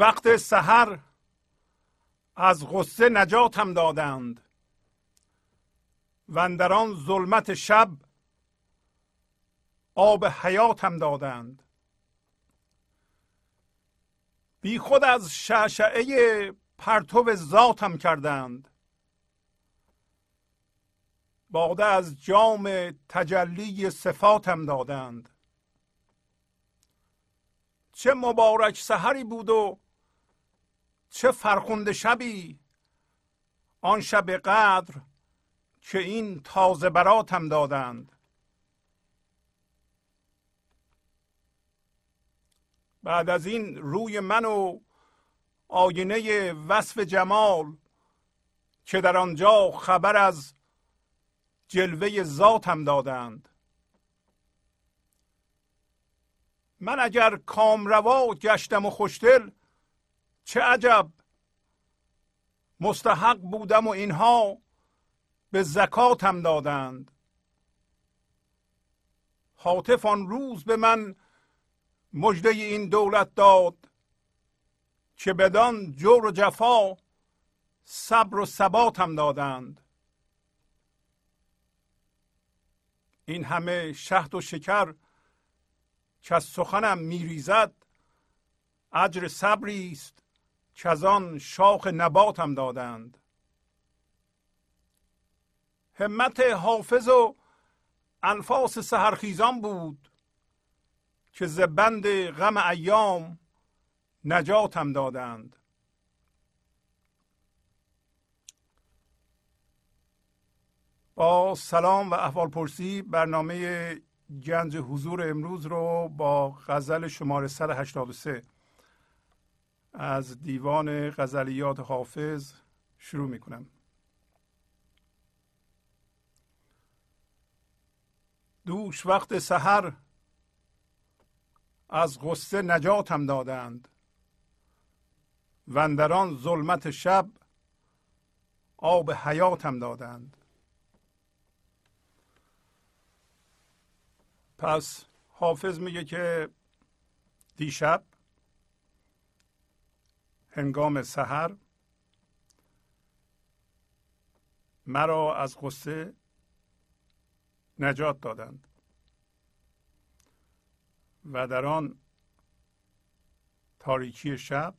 وقت سحر از غصه نجاتم دادند و در آن ظلمت شب آب حیاتم دادند. بی خود از شعشعه پرتو ذاتم کردند. باده از جام تجلی صفاتم دادند. چه مبارک سحری بود و چه فرخنده شبی؟ آن شب قدر که این تازه براتم دادند. بعد از این روی من و آینه وصف جمال که در آنجا خبر از جلوه ذاتم دادند. من اگر کامروا گشتم و خوشدل چه عجب! مستحق بودم و اینها به زکاتم دادند. حاطف آن روز به من مجده این دولت داد که بدان جور و جفا صبر و ثباتم دادند. این همه شهد و شکر که از سخنم میریزد اجر صبری است. آن شاخ نباتم دادند. همت حافظ و انفاس سهرخیزان بود که زبند غم ایام نجاتم دادند. با سلام و احوال پرسی برنامه گنج حضور امروز رو با غزل شماره 183 از دیوان غزلیات حافظ شروع می کنم دوش وقت سحر از غصه نجاتم دادند. وندران ظلمت شب آب حیاتم دادند. پس حافظ میگه که دیشب هنگام سحر مرا از غصه نجات دادند و در آن تاریکی شب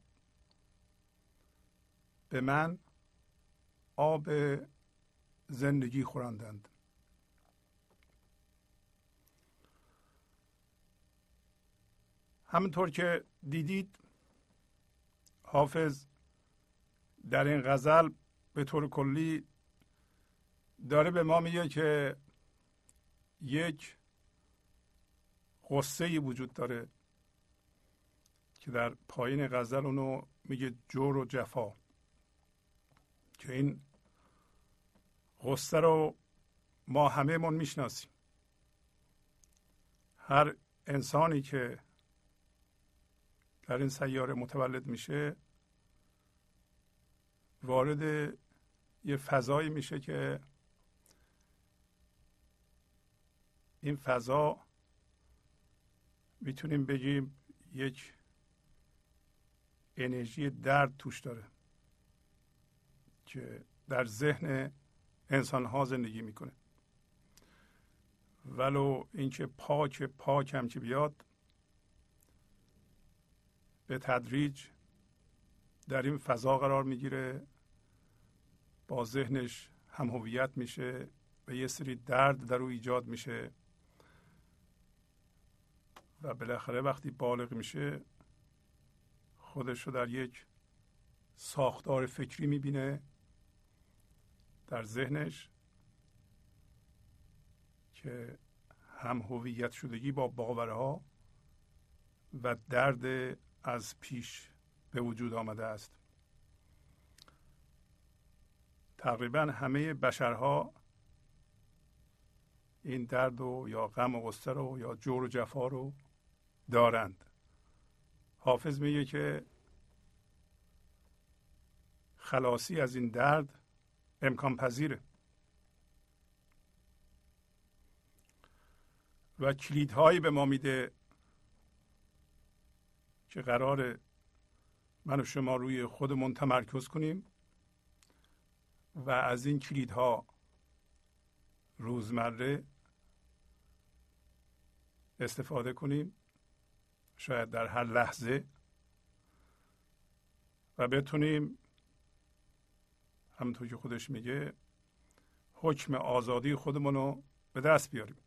به من آب زندگی خوراندند. همونطور که دیدید حافظ در این غزل به طور کلی داره به ما میگه که یک قصه ای وجود داره که در پایین غزل اونو میگه جور و جفا که این قصه رو ما همه من می‌شناسیم. هر انسانی که در این سیاره متولد میشه وارد یه فضایی میشه که این فضا می‌تونیم بگیم یک انرژی درد توش داره که در ذهن انسان ها زندگی می‌کنه. ولو اینکه پاک پاک هم که بیاد به تدریج در این فضا قرار می‌گیره. با ذهنش هم هویت میشه و یه سری درد در او ایجاد میشه و بالاخره وقتی بالغ میشه خودش رو در یک ساختار فکری می‌بینه. در ذهنش که هم هویت شدگی با باورها و درد از پیش به وجود آمده است. تقریبا همه بشرها این درد و یا غم و غصه رو یا جور و جفا رو دارند. حافظ میگه که خلاصی از این درد امکان پذیره. و کلیدهایی به ما میده که قرار من و شما روی خودمون تمرکز کنیم و از این کلیدها روزمره استفاده کنیم شاید در هر لحظه و بتونیم همونطور که خودش میگه حکم آزادی خودمون رو به دست بیاریم.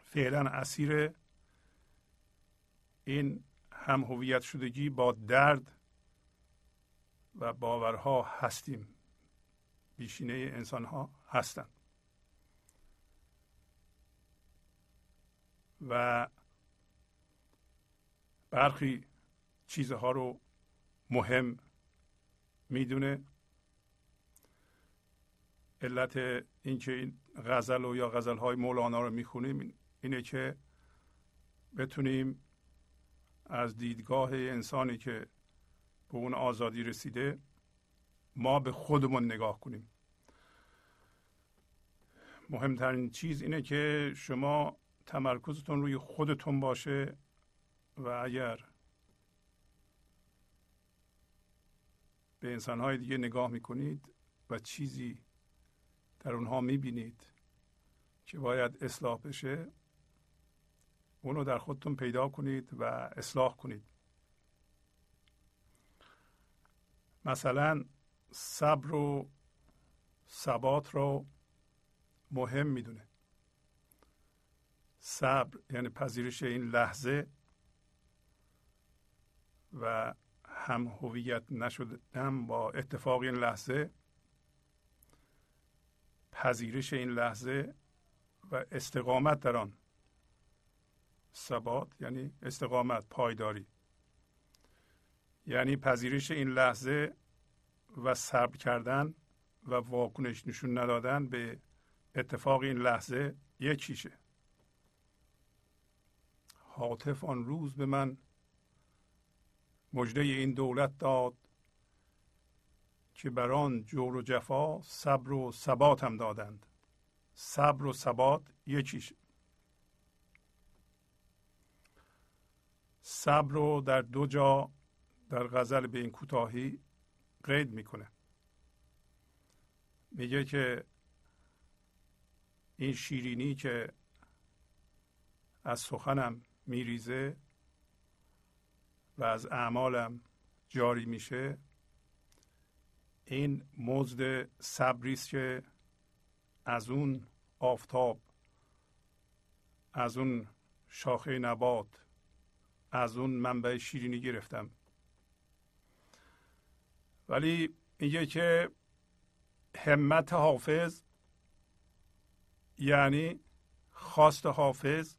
فعلا اسیر این هم هویت شدگی با درد و باورها هستیم. بیشینه انسان ها هستند. و برخی چیزها رو مهم می‌دونه. علت اینکه این غزل و یا غزل های مولانا رو می‌خونیم اینه که بتونیم از دیدگاه انسانی که به اون آزادی رسیده ما به خودمون نگاه کنیم. مهمترین چیز اینه که شما تمرکزتون روی خودتون باشه و اگر به انسانهای دیگه نگاه می‌کنید و چیزی در اونها می‌بینید که باید اصلاح بشه اونو در خودتون پیدا کنید و اصلاح کنید. مثلا صبر و ثبات رو مهم می‌دونه. صبر یعنی پذیرش این لحظه و هم هویت نشدن با اتفاق این لحظه پذیرش این لحظه و استقامت در آن. ثبات یعنی استقامت پایداری. یعنی پذیرش این لحظه و صبر کردن و واکنش نشون ندادن به اتفاق این لحظه یکیشه. حاطف آن روز به من مجده این دولت داد که بر آن جور و جفا صبر و ثبات هم دادند. صبر و ثبات یکیشه صبر رو در دو جا در غزل به این کوتاهی قید می‌کنه. میگه که این شیرینی که از سخنم میریزه و از اعمالم جاری میشه این مزد صبری است که از اون آفتاب از اون شاخه نبات از اون منبع شیرینی گرفتم. ولی میگه که همت حافظ یعنی خواست حافظ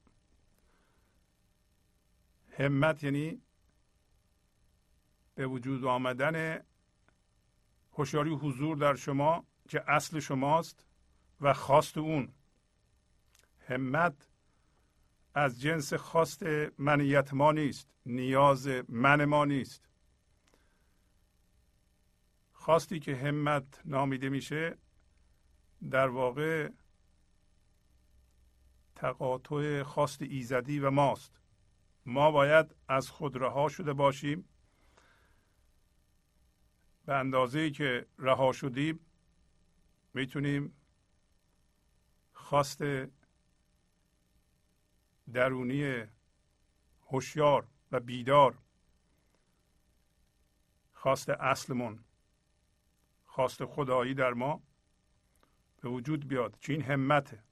همت یعنی به وجود آمدن هوشیاری حضور در شما که اصل شماست و خواست اون. همت از جنس خواست منیت ما نیست نیاز من ما نیست. خواستی که همت نامیده میشه در واقع تقاطع خواست ایزدی و ماست. ما باید از خود رها شده باشیم. به اندازه که رها شدیم می‌تونیم خواست درونی هوشیار و بیدار. خواست اصلمون خواست خدایی در ما به وجود بیاد این همته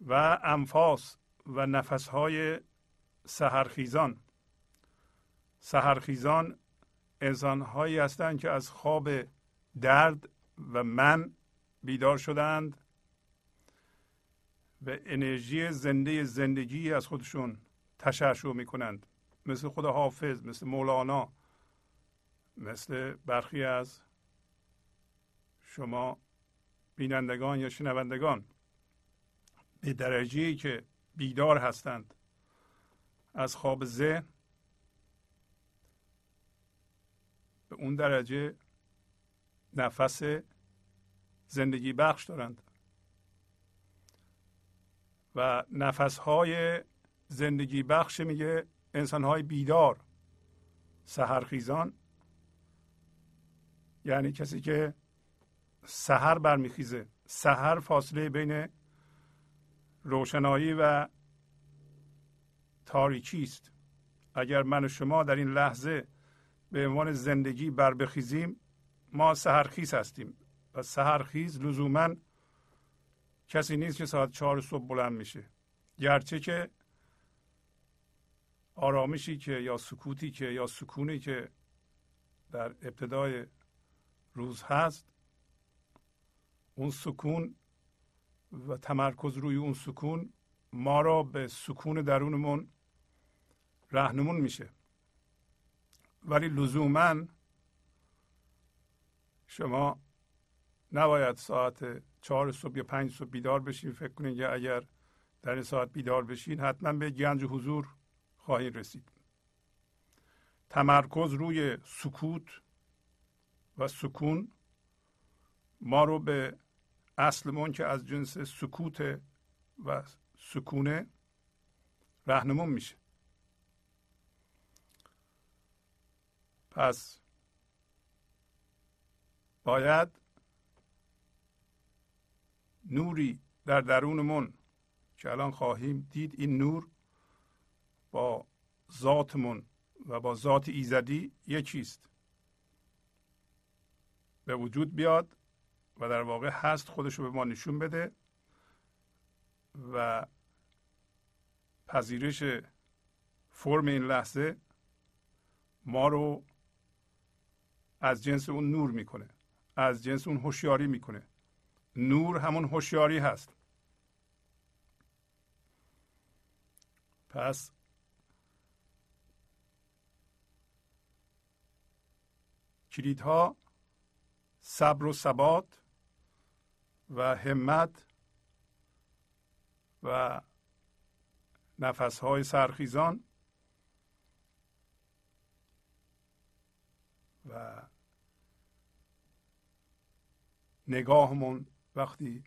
و انفاس و نفسهای سهرخیزان سهرخیزان انسانهایی هستند که از خواب درد و من بیدار شدند. و انرژی زنده زندگی از خودشون تشعشع می‌کنند. مثل خود حافظ مثل مولانا مثل برخی از شما بینندگان یا شنوندگان. به درجه که بیدار هستند. از خواب ذهن به اون درجه نفس زندگی بخش دارند. و نفس های زندگی بخش میگه انسان های بیدار سهرخیزان یعنی کسی که سهر برمیخیزه. سهر فاصله بین روشنایی و تاریکی است. اگر من و شما در این لحظه به عنوان زندگی بر بخیزیم ما سهرخیز هستیم. و سهرخیز لزوما کسی نیست که ساعت چهار صبح بلند میشه. گرچه که آرامشی که یا سکوتی که یا سکونی که در ابتدای روز هست اون سکون و تمرکز روی اون سکون ما را به سکون درونمون رهنمون میشه. ولی لزوما شما نباید ساعت چهار صبح یا پنج صبح بیدار بشین فکر کنید که اگر در این ساعت بیدار بشین حتما به گنج حضور خواهید رسید. تمرکز روی سکوت و سکون. ما رو به اصلمون که از جنس سکوت و سکونه رهنمون میشه. پس باید نوری در درونمون که الان خواهیم دید این نور با ذاتمون و با ذات ایزدی یکیست. به وجود بیاد و در واقع هست خودش رو به ما نشون بده و پذیرش فرم این لحظه ما رو از جنس اون نور می‌کنه از جنس اون هوشیاری می‌کنه. نور همون هوشیاری هست. پس کلیدها صبر و ثبات و همت و نفس های سرخیزان و نگاهمون وقتی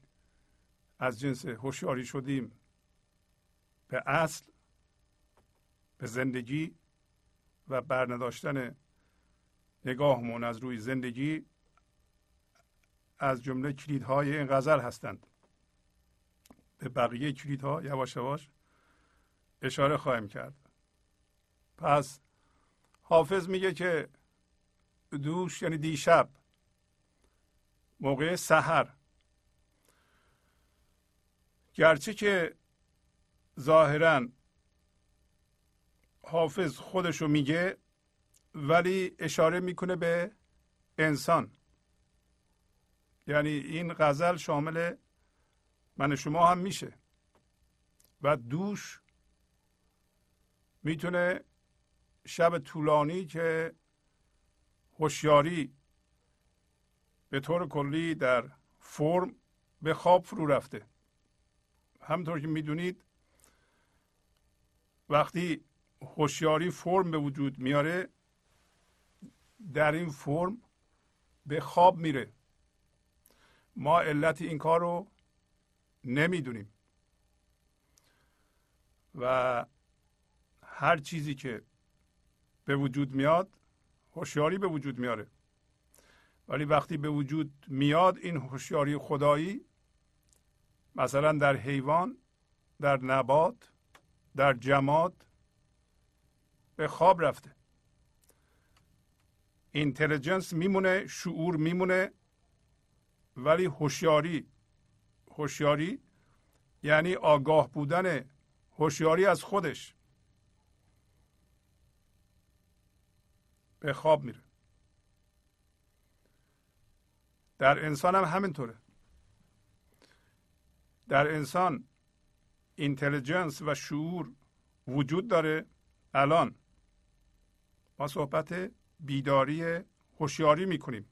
از جنس هوشیاری شدیم به اصل به زندگی و برنداشتن نگاهمون از روی زندگی از جمله کلیدهای این غزل هستند. به بقیه کلیدها یواش یواش اشاره خواهیم کرد. پس حافظ میگه که دوش یعنی دیشب موقع سحر گرچه که ظاهرا حافظ خودشو میگه ولی اشاره می‌کنه به انسان. یعنی این غزل شامل من شما هم میشه. و دوش می‌تونه شب طولانی که هوشیاری به طور کلی در فرم به خواب فرو رفته. همطور که می‌دونید وقتی هوشیاری فرم به وجود میاره در این فرم به خواب میره. ما علت این کار رو نمی‌دونیم. و هر چیزی که به وجود میاد هوشیاری به وجود میاره. ولی وقتی به وجود میاد این هوشیاری خدایی مثلا در حیوان در نبات در جماد به خواب رفته. اینتلیجنس میمونه شعور میمونه ولی هوشیاری هوشیاری یعنی آگاه بودن هوشیاری از خودش به خواب میره. در انسان هم همینطوره. در انسان اینتلیجنس و شعور وجود داره الان. ما صحبت بیداری هوشیاری می‌کنیم.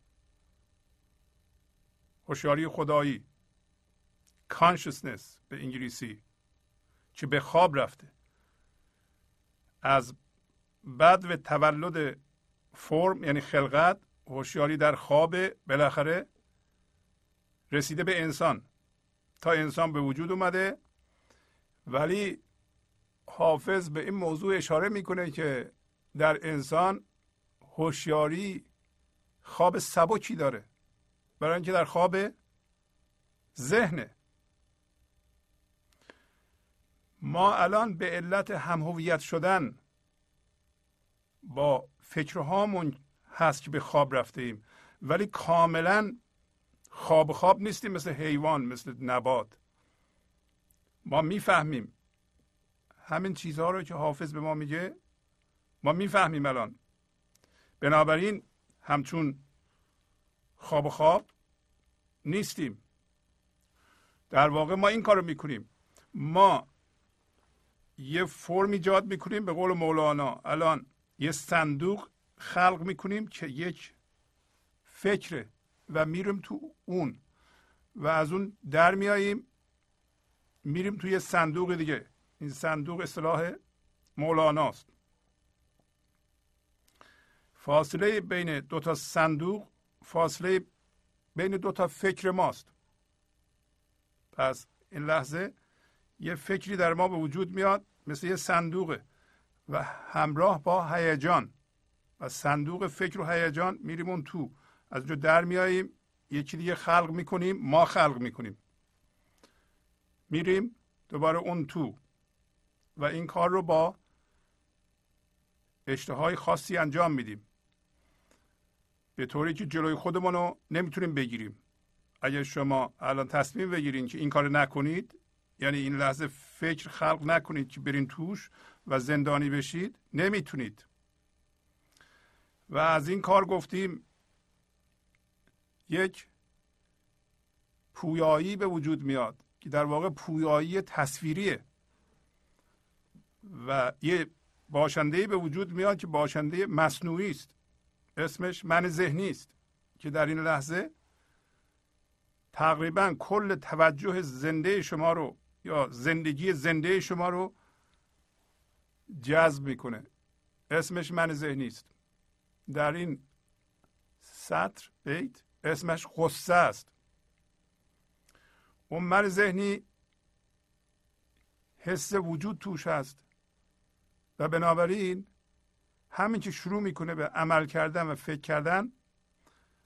هوشیاری خدایی. consciousness به انگلیسی. که به خواب رفته. از بعد و تولد فرم یعنی خلقت هوشیاری در خواب بالاخره رسیده به انسان. تا انسان به وجود اومده. ولی حافظ به این موضوع اشاره می‌کنه که در انسان هوشیاری خواب سبکی داره. برای اینکه در خواب ذهنه. ما الان به علت همهویت شدن با فکرهامون هست که به خواب رفته ایم ولی کاملا خواب خواب نیستیم مثل حیوان مثل نبات. ما می‌فهمیم. همین چیزها رو که حافظ به ما میگه ما می‌فهمیم الان. بنابراین همچون خواب خواب نیستیم. در واقع ما این کار می‌کنیم. ما یه فرم ایجاد می‌کنیم به قول مولانا. الان یه صندوق خلق می‌کنیم که یک فکره و میریم تو اون. و از اون در میاییم میریم توی صندوق دیگه. این صندوق اصطلاح مولاناست. فاصله بین دو تا صندوق فاصله بین دو تا فکر ماست. پس این لحظه یه فکری در ما به وجود میاد مثل یه صندوقه و همراه با هیجان. و صندوق فکر و هیجان میریم اون تو. از اونجا در میاییم یکی دیگه خلق می‌کنیم ما خلق می‌کنیم. میریم دوباره اون تو. و این کار رو با اشتهای خاصی انجام میدیم. به طوری که جلوی خودمون رو نمی‌تونیم بگیریم. اگر شما الان تصمیم بگیرین که این کار نکنید یعنی این لحظه فکر خلق نکنید که برین توش و زندانی بشید نمی‌تونید. و از این کار گفتیم یک پویایی به وجود میاد که در واقع پویایی تصویریه و یه باشنده به وجود میاد که باشنده مصنوعی است. اسمش من ذهنی است که در این لحظه تقریبا کل توجه زنده شما رو یا زندگی زنده شما رو جذب می‌کنه. اسمش من ذهنی است. در این سطر بیت اسمش قصه است. اون من ذهنی حس وجود توش هست. و بنابراین همین که شروع می‌کنه به عمل کردن و فکر کردن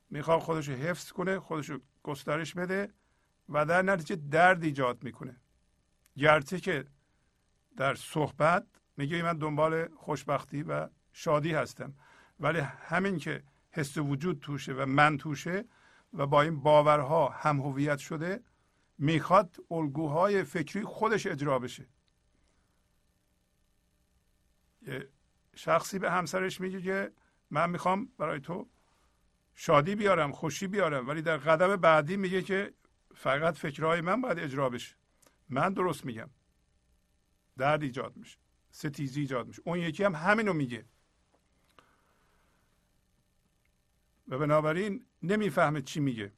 می‌خواد خودش رو حفظ کنه خودش رو گسترش بده و در نتیجه درد ایجاد می‌کنه. گرچه که در صحبت میگه من دنبال خوشبختی و شادی هستم ولی همین که حس وجود توشه و من توشه و با این باورها هم هویت شده می‌خواد الگوهای فکری خودش اجرا بشه. یه شخصی به همسرش میگه که من می‌خوام برای تو شادی بیارم خوشی بیارم ولی در قدم بعدی میگه که فقط فکرهای من باید اجرا بشه. من درست میگم. درد ایجاد میشه. ستیزی ایجاد میشه. اون یکی هم همینو میگه. و بنابراین نمی‌فهمه چی میگه.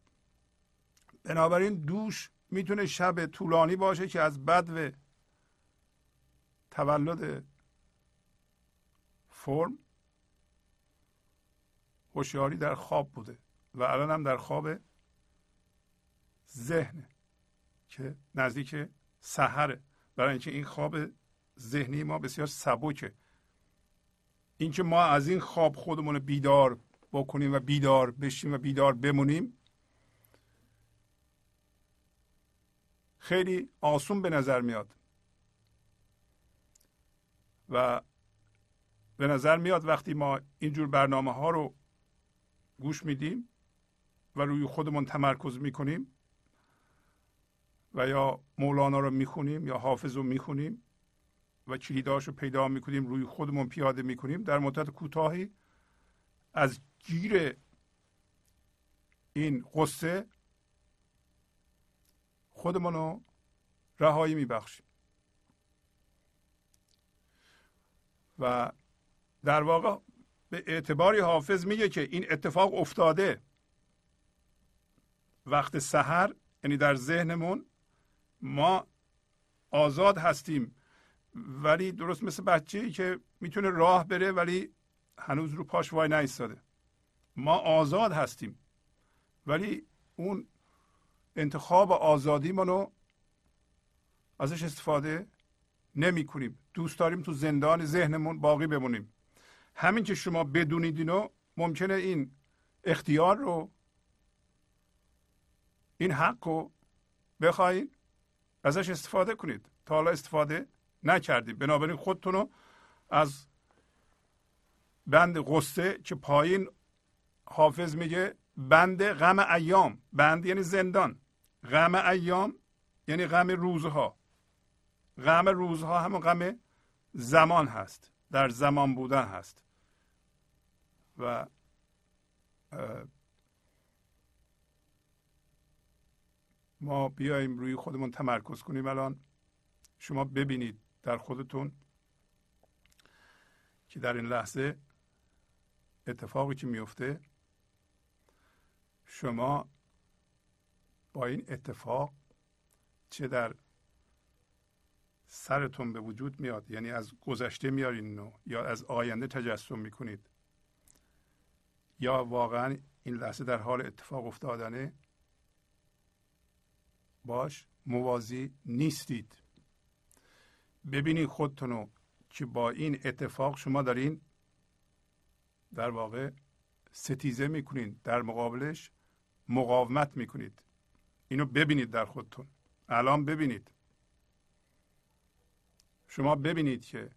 بنابراین دوش می‌تونه شب طولانی باشه که از بد و تولد فرم هوشیاری در خواب بوده و الان هم در خواب ذهن که نزدیک سحره. برای اینکه این خواب ذهنی ما بسیار سبکه. اینکه ما از این خواب خودمون بیدار بکنیم و بیدار بشیم و بیدار بمونیم. خیلی آسون به نظر میاد. و به نظر میاد وقتی ما اینجور برنامه ها رو گوش میدیم و روی خودمون تمرکز می‌کنیم و یا مولانا رو می‌خونیم یا حافظ رو می‌خونیم و کلیداش رو پیدا می‌کنیم روی خودمون پیاده می‌کنیم در مدت کوتاهی از گیر این قصه خودمون رو رهایی میبخشیم. و در واقع به اعتباری حافظ میگه که این اتفاق افتاده. وقت سحر یعنی در ذهنمون ما آزاد هستیم. ولی درست مثل بچه ای که می‌تونه راه بره ولی هنوز رو پاش وای نیستاده ما آزاد هستیم. ولی اون انتخاب آزادی منو ازش استفاده نمی کنیم دوست داریم تو زندان ذهنمون باقی بمونیم. همین که شما بدونید اینو ممکنه این اختیار رو این حق رو بخواهید ازش استفاده کنید. تا حالا استفاده نکردید بنابراین خودتون رو از بند قصه که پایین حافظ میگه بند غم ایام. بند یعنی زندان. غم ایام یعنی غم روزها. غم روزها همون غم زمان هست. در زمان بودن هست. و ما بیایم روی خودمون تمرکز کنیم الان. شما ببینید در خودتون که در این لحظه اتفاقی که میفته شما با این اتفاق چه در سرتون به وجود میاد؟ یعنی از گذشته میارین اینو یا از آینده تجسم می‌کنید؟ یا واقعا این لحظه در حال اتفاق افتادنه؟ باش موازی نیستید. ببینید خودتونو که با این اتفاق شما دارین در واقع ستیزه می‌کنید. در مقابلش مقاومت می‌کنید. اینو ببینید در خودتون. الان ببینید. شما ببینید که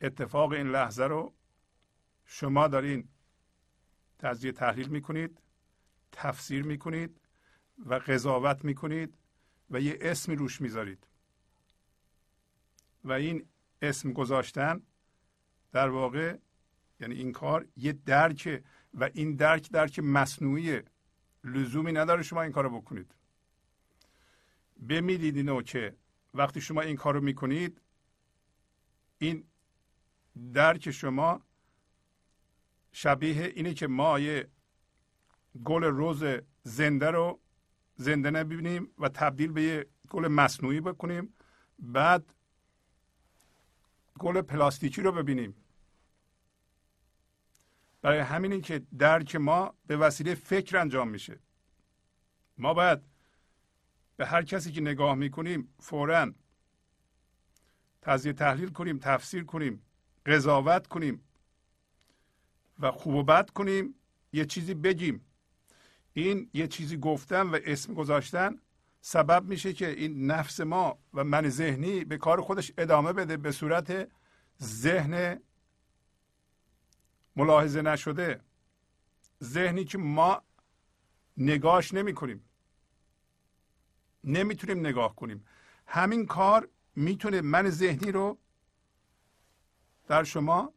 اتفاق این لحظه رو شما دارین تجزیه تحلیل می‌کنید تفسیر می‌کنید و قضاوت می‌کنید و یه اسمی روش می‌ذارید. و این اسم گذاشتن در واقع یعنی این کار یه درک و این درک درک مصنوعی لزومی نداره شما این کارو بکنید. بمیدید اینو که وقتی شما این کارو می‌کنید این درک شما شبیه اینه که ما یه گل روز زنده رو زنده نبینیم و تبدیل به یه گل مصنوعی بکنیم بعد گل پلاستیکی رو ببینیم. برای همینی که درک ما به وسیله فکر انجام میشه. ما باید به هر کسی که نگاه می‌کنیم فورا تجزیه تحلیل کنیم تفسیر کنیم قضاوت کنیم و خوب و بد کنیم یه چیزی بگیم. این یه چیزی گفتن و اسم گذاشتن سبب میشه که این نفس ما و من ذهنی به کار خودش ادامه بده به صورت ذهن ملاحظه نشده. ذهنی که ما نگاش نمی کنیم نمی‌تونیم نگاه کنیم. همین کار می‌تونه من ذهنی رو در شما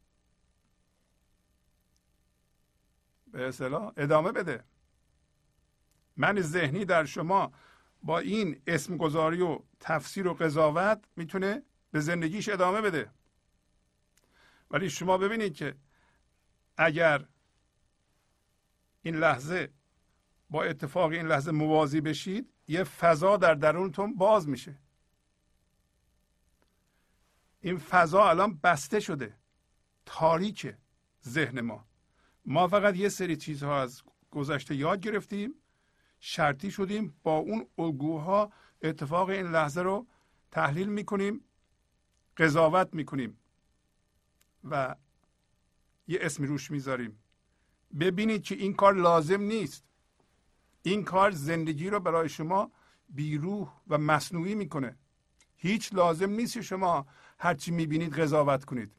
به اصطلاح ادامه بده. من ذهنی در شما با این اسم گذاری و تفسیر و قضاوت می‌تونه به زندگیش ادامه بده. ولی شما ببینید که اگر این لحظه با اتفاق این لحظه موازی بشید یه فضا در درونتون باز میشه. این فضا الان بسته شده. تاریک ذهن ما. ما فقط یه سری چیزها از گذشته یاد گرفتیم شرطی شدیم با اون الگوها اتفاق این لحظه رو تحلیل می‌کنیم قضاوت می‌کنیم و یه اسمی روش می‌ذاریم. ببینید که این کار لازم نیست. این کار زندگی رو برای شما بیروح و مصنوعی می‌کنه. هیچ لازم نیست شما هرچی می‌بینید قضاوت کنید.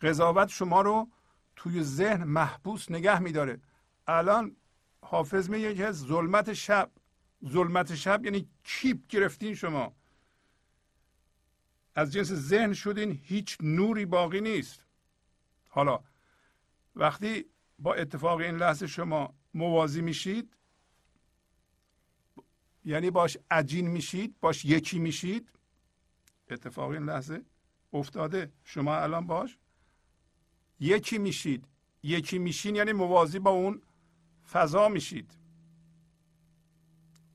قضاوت شما رو توی ذهن محبوس نگه میداره. الان حافظ میگه که ظلمت شب. ظلمت شب یعنی کیپ گرفتین شما. از جنس ذهن شدین هیچ نوری باقی نیست. حالا وقتی با اتفاق این لحظه شما موازی میشید یعنی باش عجین میشید باش یکی میشید اتفاق این لحظه افتاده. شما الان باش یکی میشید. یکی میشین یعنی موازی با اون فضا میشید.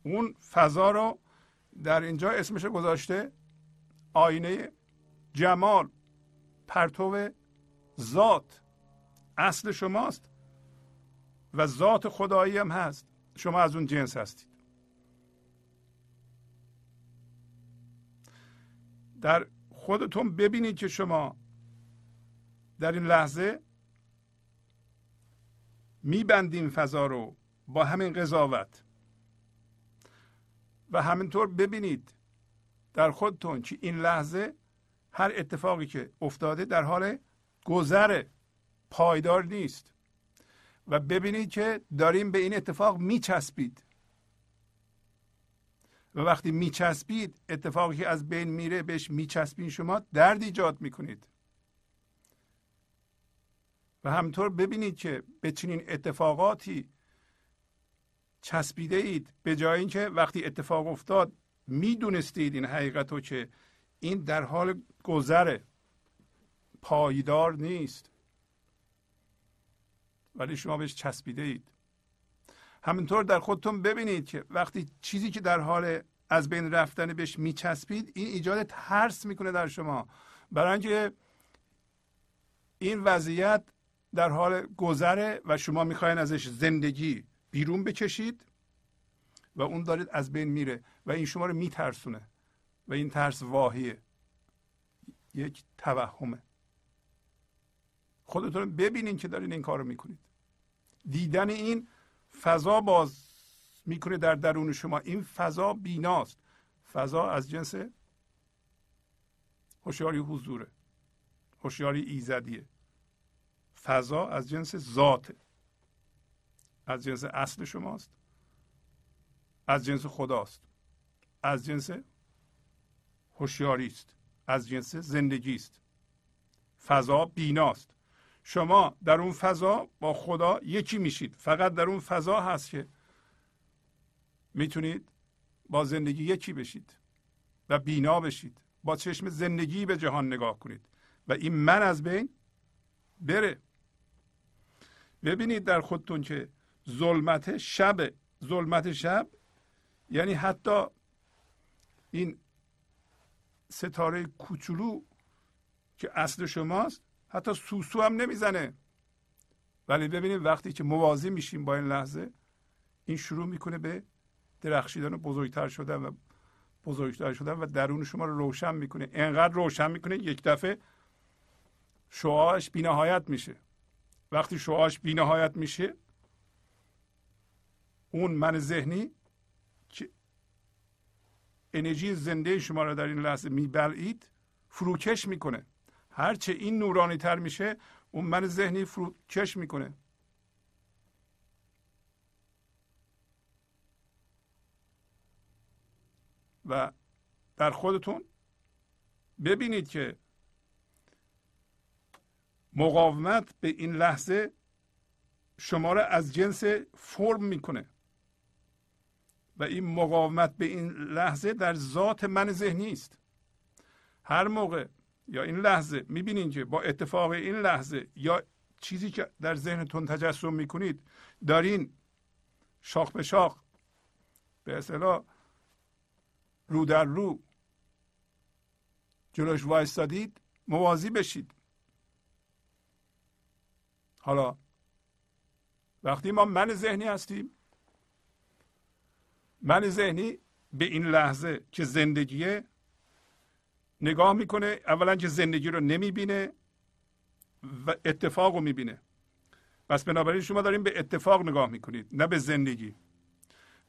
اون فضا رو در اینجا اسمش گذاشته آینه جمال پرتو ذات. اصل شماست. و ذات خدایی هم هست. شما از اون جنس هستید. در خودتون ببینید که شما در این لحظه میبندیم فضا رو با همین قضاوت. و همینطور ببینید در خودتون که این لحظه هر اتفاقی که افتاده در حال گذر پایدار نیست. و ببینید که داریم به این اتفاق میچسبید. و وقتی میچسبید اتفاقی که از بین میره بهش میچسبین شما درد ایجاد می‌کنید. و همطور ببینید که به چنین اتفاقاتی چسبیده اید به جای اینکه وقتی اتفاق افتاد می‌دونستید این حقیقت رو که این در حال گذر پایدار نیست. ولی شما بهش چسبیده اید همینطور در خودتون ببینید که وقتی چیزی که در حال از بین رفتن بهش میچسبید این ایجاد ترس می‌کنه در شما. برای اینکه این وضعیت در حال گذره و شما می‌خواین ازش زندگی بیرون بکشید و اون دارید از بین میره و این شما رو میترسونه و این ترس واهیه. یک توهمه. خودتون ببینین که دارین این کارو می‌کنید. دیدن این فضا باز می‌کنه در درون شما. این فضا بیناست. فضا از جنس هوشیاری حضوره. هوشیاری ایزدیه. فضا از جنس ذات از جنس اصل شماست. از جنس خداست. از جنس هوشیاری است از جنس زندگی است فضا بیناست. شما در اون فضا با خدا یکی میشید. فقط در اون فضا هست که می‌تونید با زندگی یکی بشید و بینا بشید. با چشم زندگی به جهان نگاه کنید و این من از بین بره. ببینید در خودتون که ظلمت شب ظلمت شب یعنی حتی این ستاره کوچولو که اصل شماست حتی سوسو هم نمی‌زنه. ولی ببینید وقتی که موازی میشیم با این لحظه این شروع می‌کنه به درخشیدن و بزرگتر شدن و بزرگتر شدن و درون شما رو روشن می‌کنه. انقدر روشن می‌کنه یک دفعه شعاعش بینهایت میشه. وقتی شعاعش بینهایت میشه اون من ذهنی که انرژی زنده شما رو در این لحظه میبلعید فروکش می‌کنه. هرچه این نورانی تر میشه اون من ذهنی فروکش می‌کنه. و در خودتون ببینید که مقاومت به این لحظه شما را از جنس فرم می‌کنه. و این مقاومت به این لحظه در ذات من ذهنی است. هر موقع یا این لحظه می‌بینید که با اتفاق این لحظه یا چیزی که در ذهنتون تجسم می‌کنید دارین شاخ به شاخ به اصطلاح رو در رو جلوش وایستادید موازی بشید. حالا وقتی ما من ذهنی هستیم من ذهنی به این لحظه که زندگیه نگاه می‌کنه اولا که زندگی رو نمی‌بینه و اتفاق رو می‌بینه. پس بنابراین شما داریم به اتفاق نگاه می‌کنید نه به زندگی.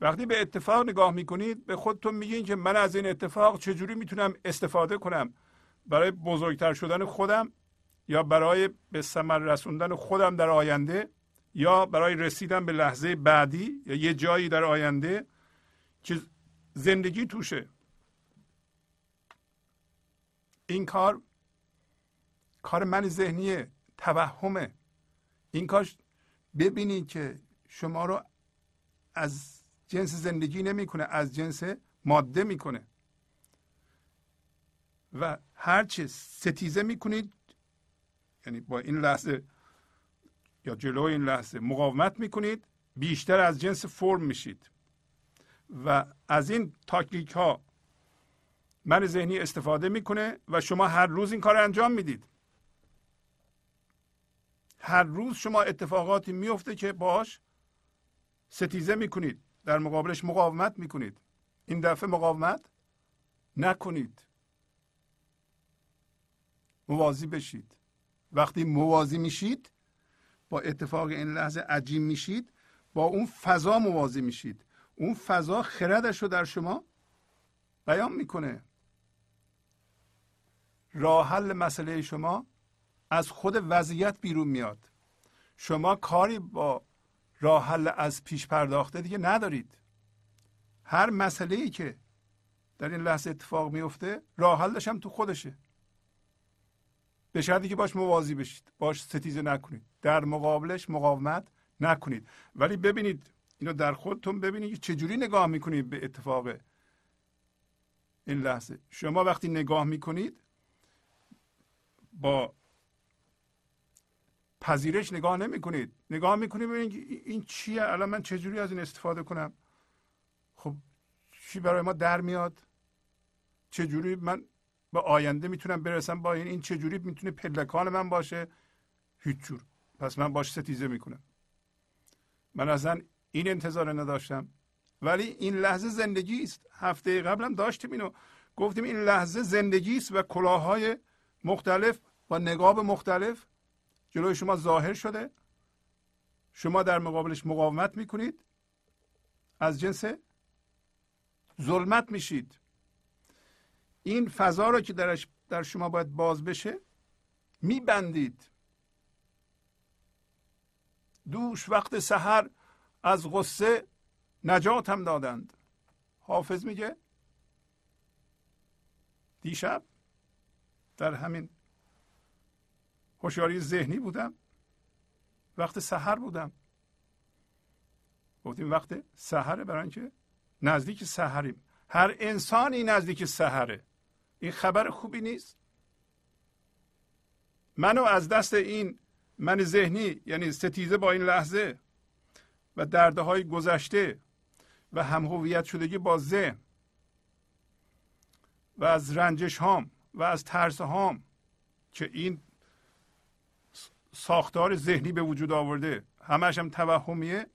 وقتی به اتفاق نگاه می‌کنید به خودتون میگین که من از این اتفاق چجوری می‌تونم استفاده کنم؟ برای بزرگتر شدن خودم یا برای به ثمر رسوندن خودم در آینده یا برای رسیدن به لحظه بعدی یا یه جایی در آینده که زندگی توشه. این کار کار من ذهنیه توهمه. این کار ببینید که شما رو از جنس زندگی نمی‌کنه از جنس ماده می‌کنه. و هرچه ستیزه می‌کنید یعنی با این لحظه یا جلو این لحظه مقاومت می‌کنید بیشتر از جنس فرم میشید. و از این تاکلیک ها من ذهنی استفاده می‌کنه و شما هر روز این کار انجام می‌دید. هر روز شما اتفاقاتی میفته که باش ستیزه می‌کنید. در مقابلش مقاومت می‌کنید. این دفعه مقاومت نکنید. موازی بشید. وقتی موازی میشید با اتفاق این لحظه عجیم میشید با اون فضا موازی میشید. اون فضا خردش رو در شما بیان می‌کنه. راه حل مسئله شما از خود وضعیت بیرون میاد. شما کاری با راه حل از پیش پرداخته دیگه ندارید. هر مسئله ای که در این لحظه اتفاق میفته راه حلش هم تو خودشه. به شرطی که باش موازی بشید باش ستیزه نکنید. در مقابلش مقاومت نکنید. ولی ببینید اینو در خودتون ببینید که چجوری نگاه می‌کنید به اتفاق این لحظه. شما وقتی نگاه می‌کنید با پذیرش نگاه نمی کنید نگاه می‌کنید ببینید این چیه؟ الان من چجوری از این استفاده کنم؟ خب چی برای ما در میاد؟ چجوری من به آینده می‌تونم برسم؟ با این این چجوری می‌تونه پلکان من باشه؟ هیچ جور. پس من باش ستیزه می‌کنم. من اصلا این انتظار نداشتم. ولی این لحظه زندگی است. هفته قبلم داشتیم اینو. گفتیم این لحظه زندگی است و کلاهای مختلف با نقاب مختلف جلوی شما ظاهر شده. شما در مقابلش مقاومت می‌کنید. از جنس ظلمت میشید. این فضا رو که درش در شما باید باز بشه میبندید. دوش وقت سحر از غصه نجات هم دادند. حافظ میگه؟ دیشب در همین هوشیاری ذهنی بودم. وقت سحر بودم. گفتیم وقت سحره برای اینکه نزدیک سحریم. هر انسانی نزدیک سحره. این خبر خوبی نیست. منو از دست این من ذهنی یعنی ستیزه با این لحظه و درده های گذشته و هم هویت شدگی با ذهن و از رنجش هام و از ترس هام که این ساختار ذهنی به وجود آورده همش هم توهمیه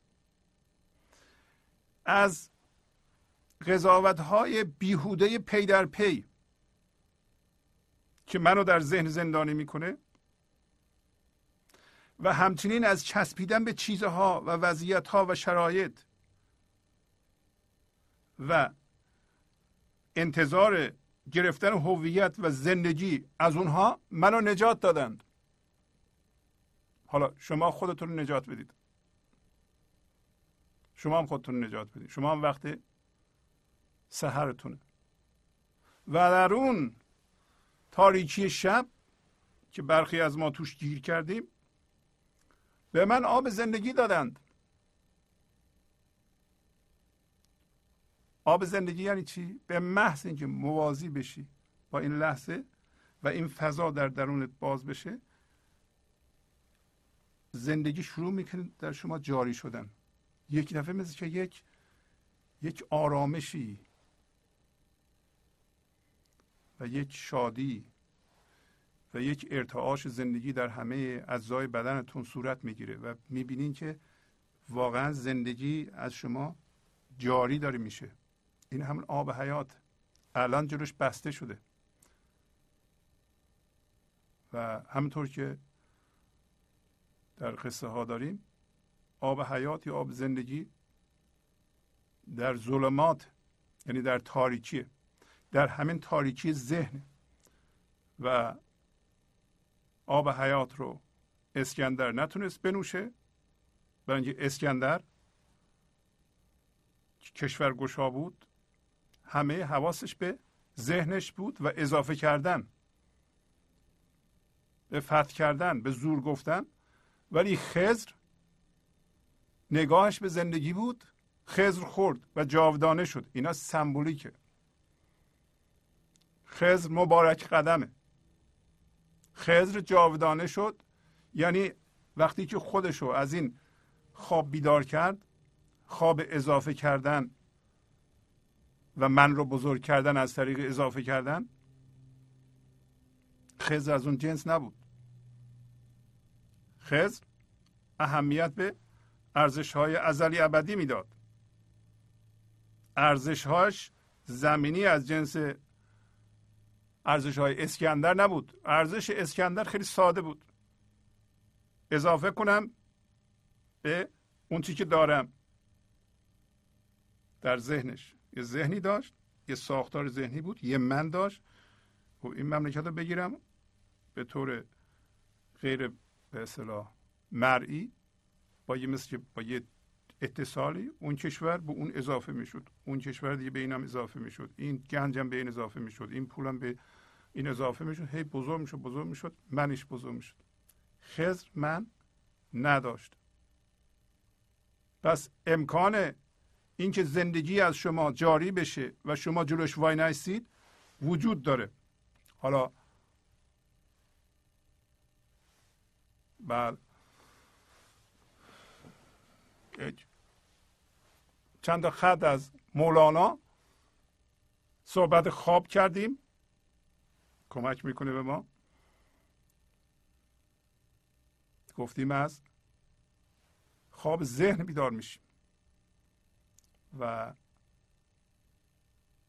از قضاوت های بیهوده پی در پی که منو در ذهن زندانی می‌کنه و همچنین از چسبیدن به چیزها و وضعیتها و شرایط و انتظار گرفتن هویت و زندگی از اونها منو نجات دادند. حالا شما خودتون نجات بدید. شما هم خودتون نجات بدید. شما هم وقت سهرتونه و در اون تاریکی شب که برخی از ما توش گیر کردیم به من آب زندگی دادند. آب زندگی یعنی چی؟ به محض اینکه موازی بشی با این لحظه و این فضا در درونت باز بشه زندگی شروع می‌کنه در شما جاری شدن یک دفعه مثل که یک یک آرامشی و یک شادی و یک ارتعاش زندگی در همه اجزای بدنتون صورت می‌گیره و می‌بینین که واقعا زندگی از شما جاری داره میشه این همون آب حیات الان جلوش بسته شده. و همونطور که در قصه ها داریم آب حیات یا آب زندگی در ظلمات یعنی در تاریکی در همین تاریکی ذهن و آب حیات رو اسکندر نتونست بنوشه. برای اینکه اسکندر کشور گشا بود. همه حواسش به ذهنش بود و اضافه کردن. به فتح کردن به زور گفتن. ولی خزر نگاهش به زندگی بود خزر خورد و جاودانه شد. اینا سمبولیکه. خزر مبارک قدمه. خزر جاودانه شد. یعنی وقتی که خودشو از این خواب بیدار کرد خواب اضافه کردن و من رو بزرگ کردن از طریق اضافه کردن خزر از اون جنس نبود. خزر اهمیت به ارزش های ازلی ابدی می‌داد. ارزش هاش زمینی از جنس ارزش های اسکندر نبود. ارزش اسکندر خیلی ساده بود. اضافه کنم به اون چی که دارم در ذهنش. یه ذهنی داشت یه ساختار ذهنی بود یه من داشت. و خب این مملکت رو بگیرم به طور غیر به اصطلاح مرئی با یه مثل با یه اتصالی اون کشور به اون اضافه می‌شد. اون کشور دیگه به اینم اضافه می‌شد. این گنجم به این اضافه می‌شد. این پولم به این اضافه می‌شد. هی بزرگ می‌شد بزرگ می‌شد. منش بزرگ می‌شد. خزر من نداشت. پس امکان اینکه زندگی از شما جاری بشه و شما جلوش وای نستید وجود داره. حالا بله. چند خط از مولانا صحبت خواب کردیم. کمک می‌کنه به ما. گفتیم از خواب ذهن بیدار میشیم. و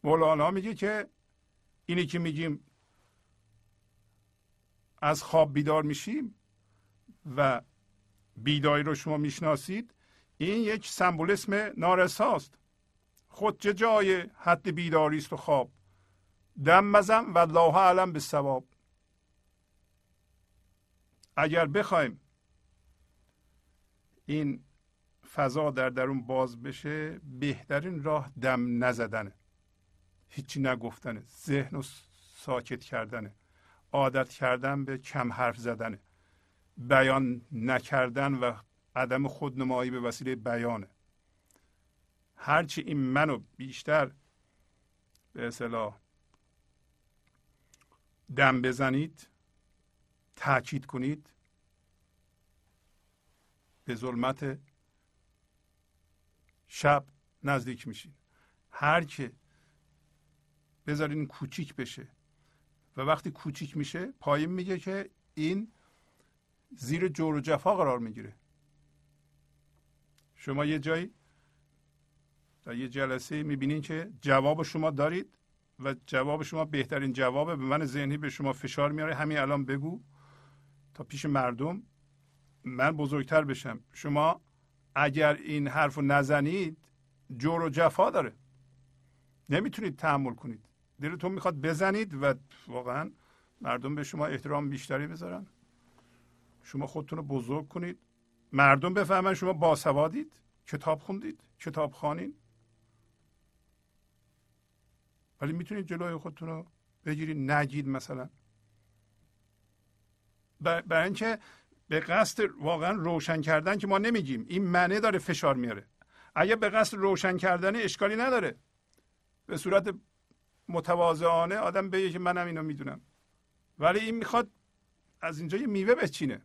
مولانا میگه که اینی که میگیم از خواب بیدار میشیم و بیداری رو شما می‌شناسید این یک سمبولیسم نارساست. خود چه جای حد بیداری است و خواب؟ دم مزم و الله اعلم به ثواب اگر بخوایم این فضا در درون باز بشه بهترین راه دم نزدنه. هیچی نگفتنه. ذهن رو ساکت کردنه. عادت کردن به کم حرف زدنه. بیان نکردن و عدم خودنمایی به وسیله بیانه. هرچی این منو بیشتر به اصطلاح دم بزنید تاکید کنید به ظلمت شب نزدیک میشید هر که بذارین کوچیک بشه. و وقتی کوچیک میشه پایین میگه که این زیر جور و جفا قرار می‌گیره. شما یه جایی در یه جلسه می‌بینین که جواب شما دارید و جواب شما بهترین جوابه. به من ذهنی به شما فشار میاره. همین الان بگو تا پیش مردم. من بزرگتر بشم. شما اگر این حرف رو نزنید جور و جفا داره. نمی‌تونید تحمل کنید. دلتون می‌خواد بزنید و واقعا مردم به شما احترام بیشتری بذارن. شما خودتون رو بزرگ کنید. مردم بفهمن شما باسوادید کتاب خوندید کتاب خانین ولی می‌تونید جلوی خودتون رو بگیرید نگید مثلا. برای اینکه به قصد واقعا روشن کردن که ما نمیگیم. این منه داره فشار میاره. اگه به قصد روشن کردن اشکالی نداره. به صورت متواضعانه آدم بگه که منم اینو می‌دونم. ولی این می‌خواد از اینجا یه میوه بچینه.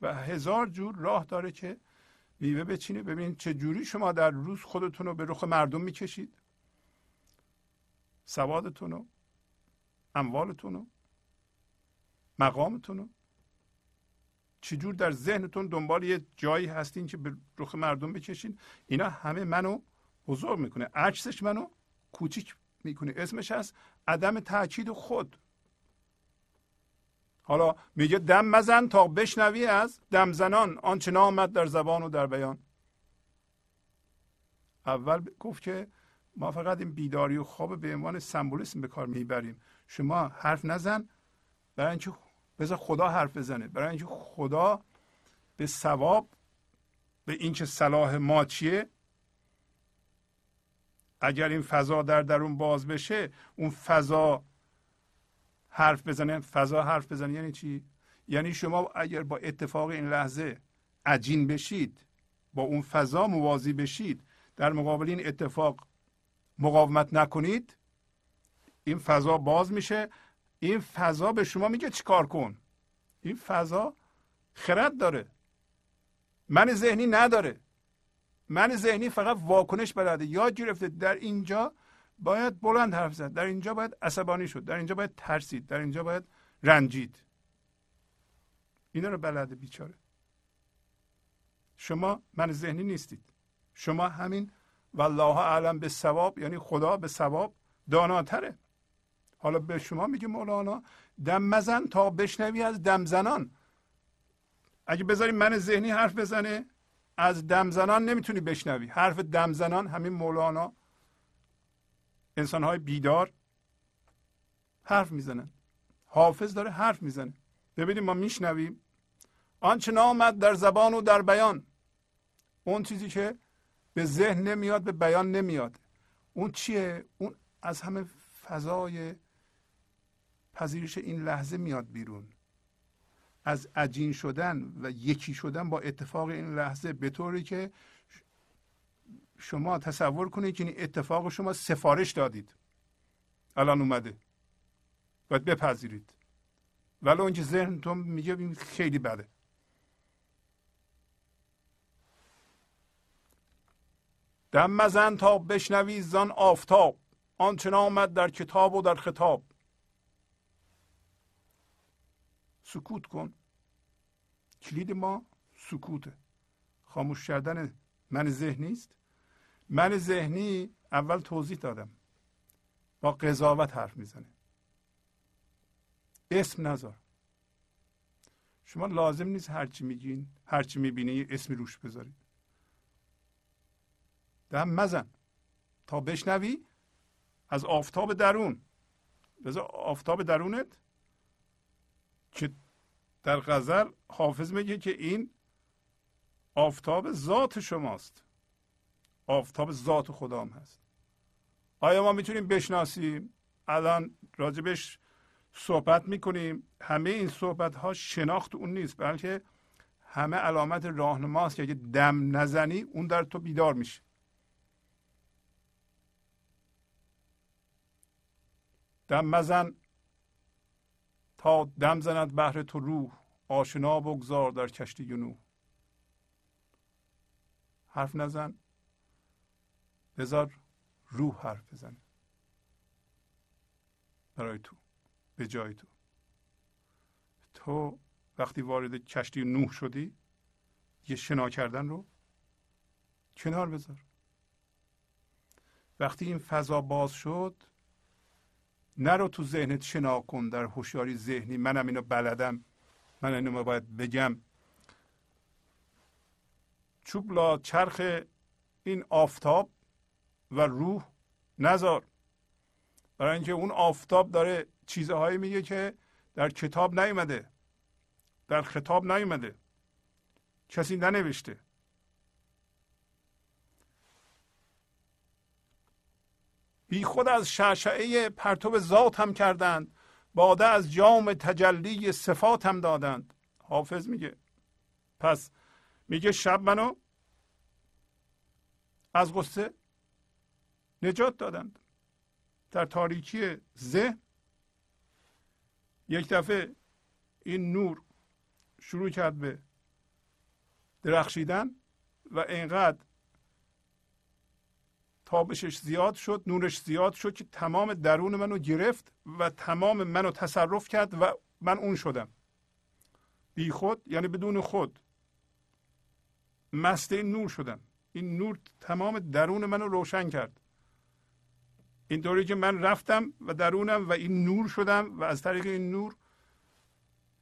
و هزار جور راه داره که میوه بچینه. ببینید چه جوری شما در روز خودتون رو به رخ مردم می‌کشید. سوادتون رو اموالتون رو مقامتون رو چجور در ذهنتون دنبال یه جایی هستین که به رخ مردم بکشین اینا همه منو بزرگ می‌کنه. عکسش منو کوچیک می‌کنه. اسمش هست عدم تاکید خود. حالا میگه دم مزن تا بشنوی از دم زنان آنچه آمد در زبان و در بیان. اول گفت که ما فقط این بیداری و خواب به عنوان سمبولیسم به کار می‌بریم. شما حرف نزن. برای اینکه بذار خدا حرف بزنه. برای اینکه خدا به ثواب به اینکه صلاح ما چیه؟ اگر این فضا در درون باز بشه اون فضا حرف بزنه. فضا حرف بزنه یعنی چی؟ یعنی شما اگر با اتفاق این لحظه عجین بشید با اون فضا موازی بشید در مقابل این اتفاق مقاومت نکنید این فضا باز میشه. این فضا به شما میگه چیکار کن؟ این فضا خرد داره. من ذهنی نداره. من ذهنی فقط واکنش بلده. یاد گرفته در اینجا باید بلند حرف زد. در اینجا باید عصبانی شد. در اینجا باید ترسید. در اینجا باید رنجید. اینا رو بلده بیچاره. شما من ذهنی نیستید. شما همین والله اعلم به ثواب یعنی خدا به ثواب داناتره. حالا به شما میگه مولانا دم مزن تا بشنوی از دم زنان اگه بذاری من ذهنی حرف بزنه از دم زنان نمی‌تونی بشنوی. حرف دم زنان همین مولانا. انسان های بیدار حرف می‌زنن. حافظ داره حرف می‌زنه. ببینیم ما میشنویم. آنچه نامد در زبان و در بیان. اون چیزی که به ذهن نمیاد به بیان نمیاد. اون چیه؟ اون از همه فضای پذیرش این لحظه میاد بیرون. از عجین شدن و یکی شدن با اتفاق این لحظه به طوری که شما تصور کنید که این اتفاق شما سفارش دادید. الان اومده. باید بپذیرید. ولی اونکه ذهنتون میگه خیلی بده. دم مزن تا بشنوی زان آفتاب. آنچه آمد در کتاب و در خطاب. سکوت کن. کلید ما سکوته. خاموش کردن من ذهنی است. من ذهنی اول توضیح دادم. با قضاوت حرف می‌زنه. اسم نذار. شما لازم نیست هرچی میگین هرچی می‌بینی اسمی روش بذارید. دم مزن. تا بشنوی از آفتاب درون. بذار آفتاب درونت که در غزل حافظ میگه که این آفتاب ذات شماست. آفتاب ذات خدا هم هست. آیا ما می‌تونیم بشناسیم؟ الان راجبش صحبت می‌کنیم. همه این صحبت ها شناخت اون نیست بلکه همه علامت راهنماست که اگه دم نزنی اون در تو بیدار میشه. دم مزن. تا دم زند بهر تو روح آشنا بگذار در کشتی نوح. حرف نزن. بذار روح حرف بزنه. برای تو به جای تو. تو وقتی وارد کشتی نوح شدی یه شنا کردن رو کنار بذار. وقتی این فضا باز شد نرو تو ذهنت شنا کن در هوشیاری ذهنی. منم اینو بلدم. من اینو باید بگم. چوبلا چرخ این آفتاب و روح نزار. برای اینکه اون آفتاب داره چیزهایی میگه که در کتاب نیومده. در خطاب نیومده. کسی ننوشته. بی خود از شعشعه پرتو ذات هم کردند. باده از جام تجلی صفات هم دادند. حافظ میگه. پس میگه شب منو از غصه نجات دادند. در تاریکی ذهن یک دفعه این نور شروع کرد به درخشیدن و اینقدر تابشش زیاد شد نورش زیاد شد که تمام درون منو گرفت و تمام منو تصرف کرد و من اون شدم. بی خود یعنی بدون خود. مست نور شدم. این نور تمام درون منو روشن کرد. اینطوری که من رفتم و درونم و این نور شدم و از طریق این نور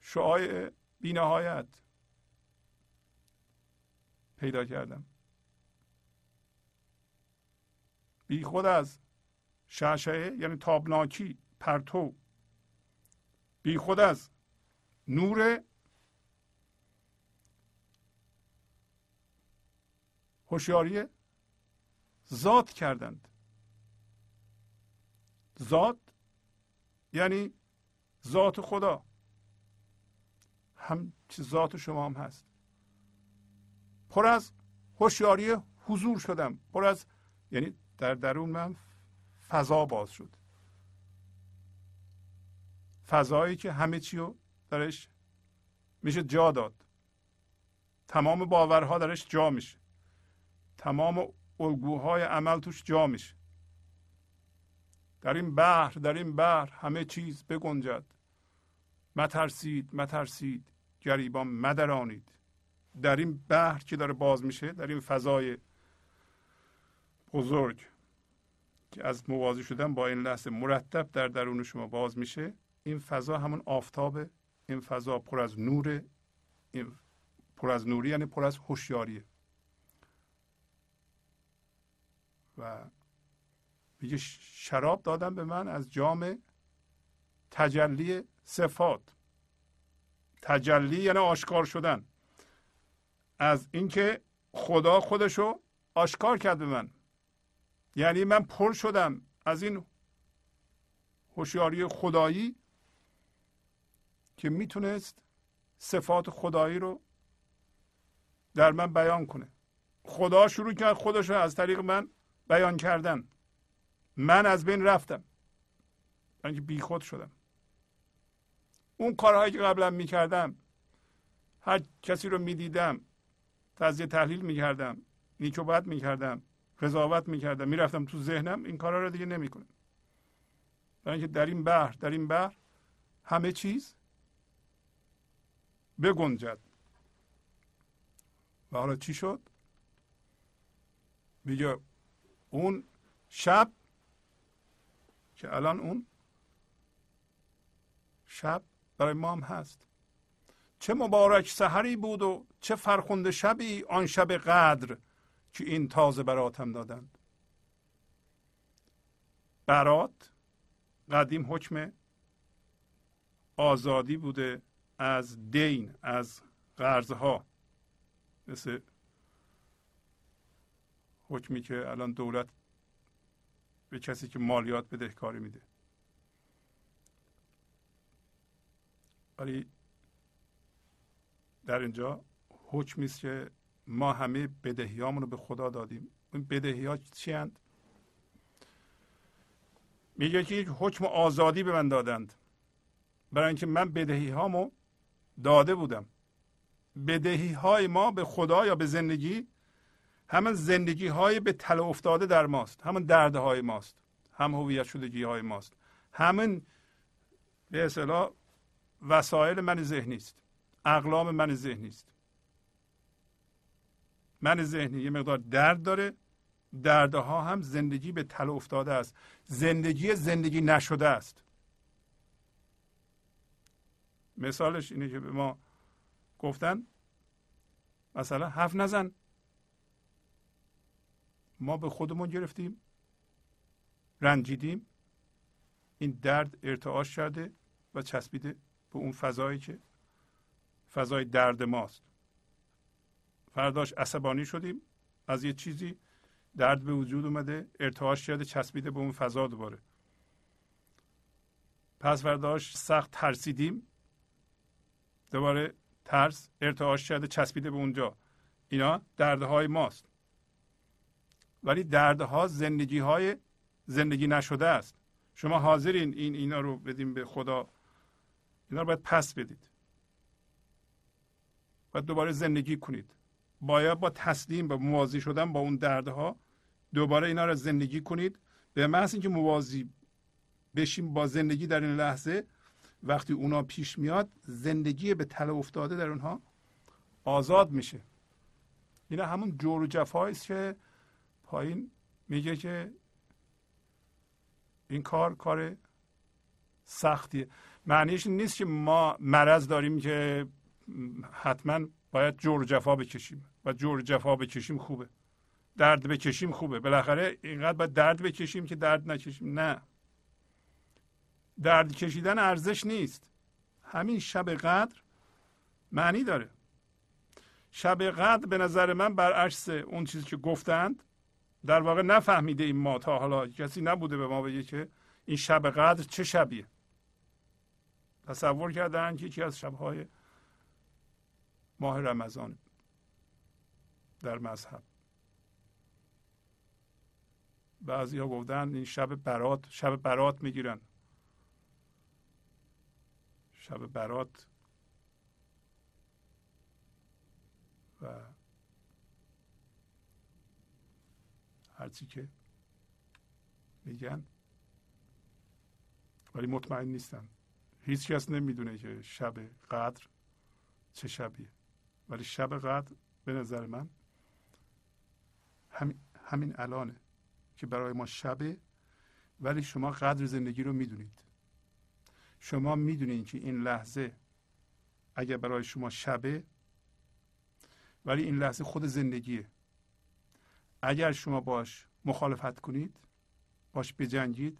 شعای بینهایت پیدا کردم. بی خود از شعشعه یعنی تابناکی پرتو. بی خود از نور هوشیاری ذات کردند. ذات یعنی ذات خدا. هم ذات شما هم هست. پر از هوشیاری حضور شدم. پر از یعنی در درون من فضا باز شد. فضایی که همه چی رو درش میشه جا داد. تمام باورها درش جا میشه. تمام الگوهای عمل توش جا میشه. در این بحر در این بحر همه چیز بگنجد. مترسید مترسید گریبان مدرانید. در این بحر که داره باز میشه در این فضای بزرگ که از موازی شدن با این لحظه مرتب در درون شما باز میشه. این فضا همون آفتاب این فضا پر از نور این پر از نوری یعنی پر از هوشیاریه. و میگه شراب دادن به من از جام تجلی صفات. تجلی یعنی آشکار شدن. از اینکه خدا خودشو آشکار کرد به من. یعنی من پر شدم از این هوشیاری خدایی که می‌تونست صفات خدایی رو در من بیان کنه. خدا شروع کرد خودش رو از طریق من بیان کردن. من از بین رفتم. اینکه بی خود شدم. اون کارهایی که قبلا می‌کردم هر کسی رو می‌دیدم تجزیه تحلیل می‌کردم نیک و بد می‌کردم. قضاوت می‌کردم می‌رفتم تو ذهنم این کارا رو دیگه نمی‌کنم. برای اینکه در این بحر در این بحر همه چیز بگنجد. و حالا چی شد؟ میگه اون شب که الان اون شب برای ما هم هست. چه مبارک سحری بود و چه فرخنده شبی آن شب قدر. که این تازه براتم دادند برات قدیم حکم آزادی بوده از دین از قرضها. مثل حکمی که الان دولت به کسی که مالیات بدهکاری میده. ولی در اینجا حکمی است که ما همه بدهیامون رو به خدا دادیم. این بدهی ها چی هند؟ میگه که یک حکم آزادی به من دادند. برای اینکه من بدهی هامو داده بودم. بدهی های ما به خدا یا به زندگی؟ همون زندگی های به تله افتاده در ماست. همون درد های ماست. هم هویت شدگی های ماست. همون به اصطلاح وسایل من ذهنی است اقلام من ذهنی است من ذهنی یه مقدار درد داره. دردها هم زندگی به تله افتاده است. زندگی زندگی نشده است. مثالش اینه که به ما گفتن مثلا حرف نزن. ما به خودمون گرفتیم رنجیدیم. این درد ارتعاش کرده و چسبیده به اون فضایی که فضای درد ماست. فرداش عصبانی شدیم. از یه چیزی درد به وجود اومده ارتعاش کرده چسبیده به اون فضا دوباره. پس فرداش سخت ترسیدیم. دوباره ترس ارتعاش کرده چسبیده به اونجا. اینا دردهای ماست. ولی دردها زندگی های زندگی نشده است. شما حاضرین این اینا رو بدیم به خدا. اینا رو باید پس بدید. و دوباره زندگی کنید. باید با تسلیم و موازی شدن با اون دردها دوباره اینا رو زندگی کنید. به محض اینکه موازی بشیم با زندگی در این لحظه وقتی اونا پیش میاد زندگی به تله افتاده در اونها آزاد میشه. اینا همون جور و جفایی است که پایین میگه که این کار کار سختیه. معنیش نیست که ما مرض داریم که حتما باید جور جفا بکشیم. و جور جفا بکشیم خوبه. درد بکشیم خوبه. بالاخره اینقدر باید درد بکشیم که درد نکشیم. نه. درد کشیدن ارزش نیست. همین شب قدر معنی داره. شب قدر به نظر من برعکس اون چیزی که گفتند در واقع نفهمیده این ما تا حالا. کسی نبوده به ما بگه که این شب قدر چه شبیه. تصور کردن که یکی از شبهای ماه رمضان. در مذهب. بعضی ها گفتن این شب برات شب برات می‌گیرن. شب برات. و هرچی که میگن ولی مطمئن نیستن. هیچ کس نمی‌دونه که شب قدر چه شبیه. ولی شب قدر به نظر من همین, همین الانه که برای ما شبه ولی شما قدر زندگی رو می‌دونید. شما می‌دونید که این لحظه اگر برای شما شبه ولی این لحظه خود زندگیه. اگر شما باش مخالفت کنید باش بجنگید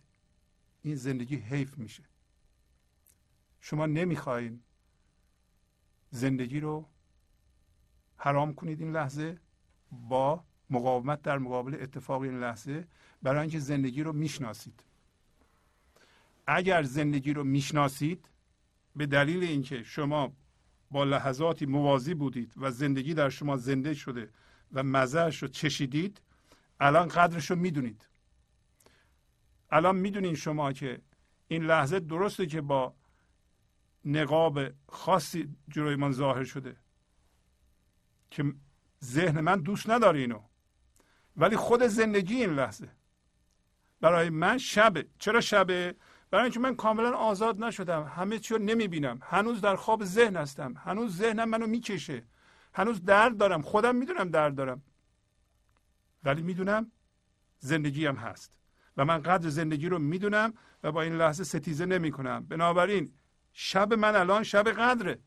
این زندگی حیف میشه. شما نمی‌خواین زندگی رو حرام کنید این لحظه با مقاومت در مقابل اتفاق این لحظه برای اینکه زندگی رو می‌شناسید. اگر زندگی رو می‌شناسید به دلیل اینکه شما با لحظاتی موازی بودید و زندگی در شما زنده شده و مزهش رو چشیدید الان قدرش رو می‌دونید. الان می‌دونید شما که این لحظه درسته که با نقاب خاصی جلوی من ظاهر شده که ذهن من دوست نداره اینو. ولی خود زندگی این لحظه. برای من شبه. چرا شبه؟ برای اینکه من کاملا آزاد نشدم. همه چی رو نمی‌بینم. هنوز در خواب ذهن هستم. هنوز ذهنم منو می‌کشه. هنوز درد دارم. خودم می‌دونم درد دارم. ولی می‌دونم زندگی هم هست. و من قدر زندگی رو می‌دونم و با این لحظه ستیزه نمی کنم بنابراین شب من الان شب قدره.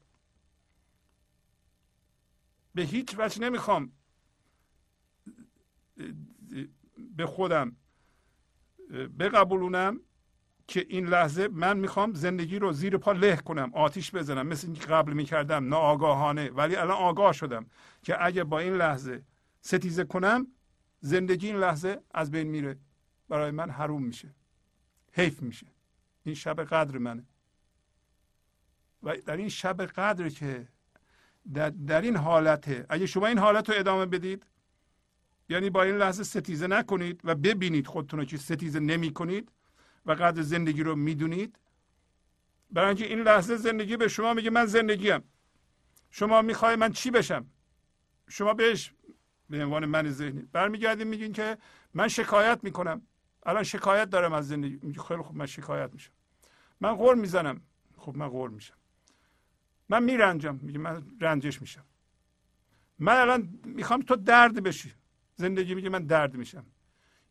به هیچ وجه نمی‌خوام به خودم بقبولونم که این لحظه من می‌خوام زندگی رو زیر پا له کنم آتیش بزنم مثل اینکه قبل می‌کردم ناآگاهانه. ولی الان آگاه شدم که اگه با این لحظه ستیزه کنم زندگی این لحظه از بین میره. برای من حروم میشه. حیف میشه. این شب قدر منه. و در این شب قدر که در, در این حالته اگه شما این حالت رو ادامه بدید یعنی با این لحظه ستیزه نکنید و ببینید خودتون رو که ستیزه نمی کنید و قدر زندگی رو می‌دونید. برای اینکه این لحظه زندگی به شما میگه من زندگیم. شما می‌خوای من چی بشم؟ شما بهش به عنوان من ذهنی برمیگردیم میگین که من شکایت می‌کنم. الان شکایت دارم از زندگی. میگه خیلی خوب من شکایت میشم. من غور می‌زنم. خب من غور میشم. من میرنجم. میگه من رنجش میشم. من الان می‌خوام تو درد بشی. زندگی میگه من درد میشم.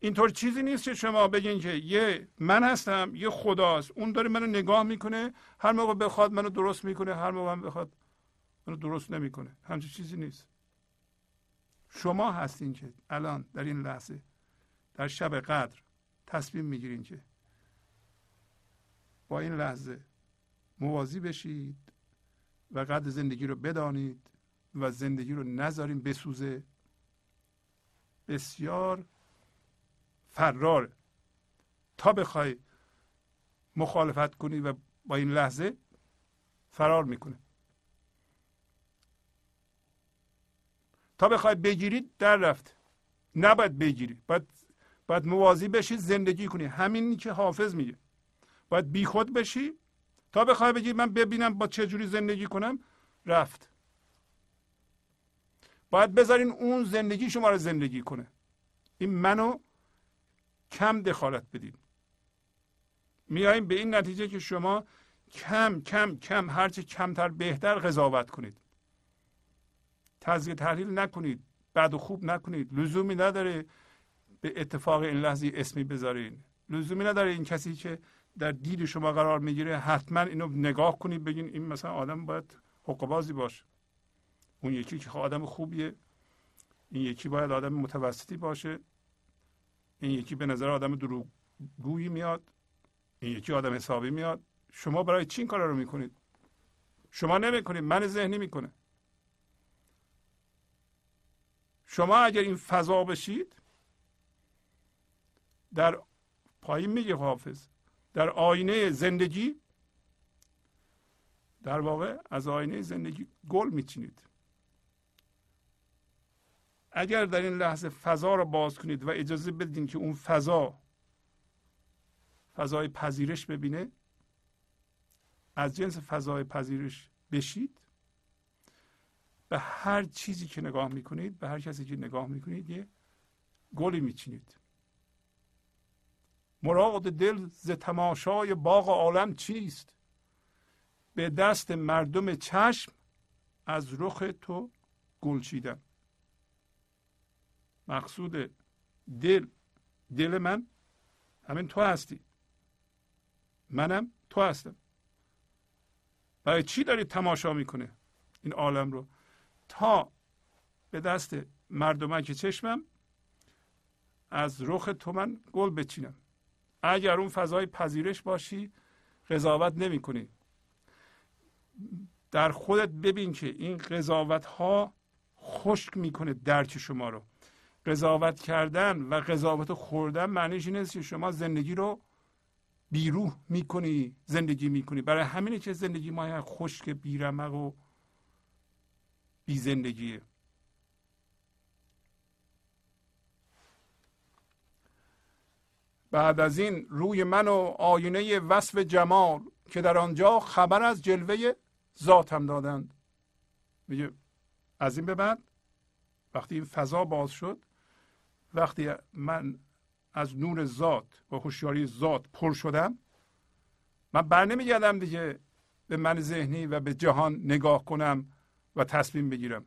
اینطور چیزی نیست که شما بگین که یه من هستم یه خداست. اون داره منو نگاه می‌کنه هر موقع بخواد منو درست می‌کنه هر موقع من بخواد منو درست نمی‌کنه. همچین چیزی نیست. شما هستین که الان در این لحظه در شب قدر تصمیم می‌گیرین که با این لحظه موازی بشید و قدر زندگی رو بدانید و زندگی رو نذارین بسوزه. بسیار فرار. تا بخوای مخالفت کنی و با این لحظه فرار می‌کنه. تا بخوای بگیرید در رفت. نباید بگیری. باید باید موازی بشی زندگی کنی. همین که حافظ میگه. باید بیخود بشی. تا بخوای بگی من ببینم با چه جوری زندگی کنم رفت. باید بذارین اون زندگی شما رو زندگی کنه. این منو کم دخالت بدید میاییم به این نتیجه که شما کم کم کم هرچه کمتر بهتر قضاوت کنید. تزیه تحلیل نکنید. بد و خوب نکنید. لزومی نداره به اتفاق این لحظه اسمی بذارین. لزومی نداره این کسی که در دید شما قرار می‌گیره حتما اینو نگاه کنید بگین این مثلا آدم باید حقوقبازی باشه. اون یکی که آدم خوبیه این یکی باید آدم متوسطی باشه. این یکی به نظر آدم دروغگویی میاد این یکی آدم حسابی میاد. شما برای چی این کار رو می‌کنید؟ شما نمی‌کنید من ذهنی می‌کنه. شما اگر این فضا بشید در پایین میگه حافظ در آینه زندگی در واقع از آینه زندگی گل میچینید. اگر در این لحظه فضا رو باز کنید و اجازه بدین که اون فضا فضای پذیرش ببینه از جنس فضای پذیرش بشید به هر چیزی که نگاه می‌کنید به هر کسی که نگاه می‌کنید یه گلی میچینید. مراد دل ز تماشای باغ عالم چیست؟ به دست مردم چشم از رخ تو گل چیدم. مقصود دل دل من همین تو هستی. منم تو هستم. برای چی داری تماشا می‌کنه این عالم رو؟ تا به دست مردمک چشمم از رخ تو من گل بچینم. اگر اون فضای پذیرش باشی قضاوت نمی کنی در خودت ببین که این قضاوت ها خشک می‌کنه درک شما رو. قضاوت کردن و قضاوت خوردن معنیش این است که شما زندگی رو بیروح می‌کنی زندگی می‌کنی. برای همینه که زندگی ما خشک بیرمق و بی زندگیه بعد از این روی من و آینه وصف جمال که در آنجا خبر از جلوه ذاتم دادند. میگه از این به بعد وقتی این فضا باز شد وقتی من از نور ذات و هوشیاری ذات پر شدم من بر نمیگردم دیگه به من ذهنی و به جهان نگاه کنم و تصمیم بگیرم.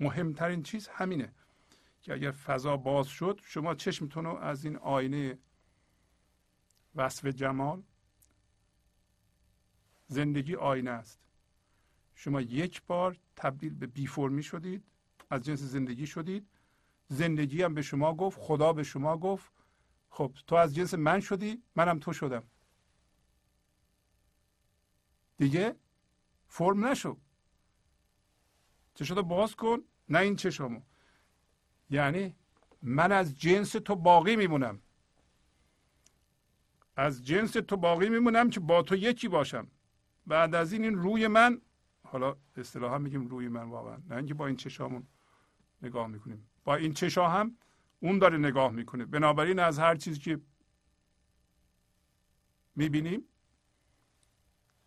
مهمترین چیز همینه که اگر فضا باز شد شما چشمتون رو از این آینه وصف جمال زندگی آینه است. شما یک بار تبدیل به بی فرمی شدید از جنس زندگی شدید زندگی هم به شما گفت خدا به شما گفت. خب تو از جنس من شدی منم تو شدم. دیگه فرم نشو. چشاتو باز کن. نه این چشامو یعنی من از جنس تو باقی میمونم. از جنس تو باقی میمونم که با تو یکی باشم. بعد از این این روی من حالا اصطلاحا میگیم روی من واقعا نه اینکه با این چشامون نگاه می‌کنیم. با این چشا هم اون داره نگاه می‌کنه. بنابراین از هر چیزی که می‌بینیم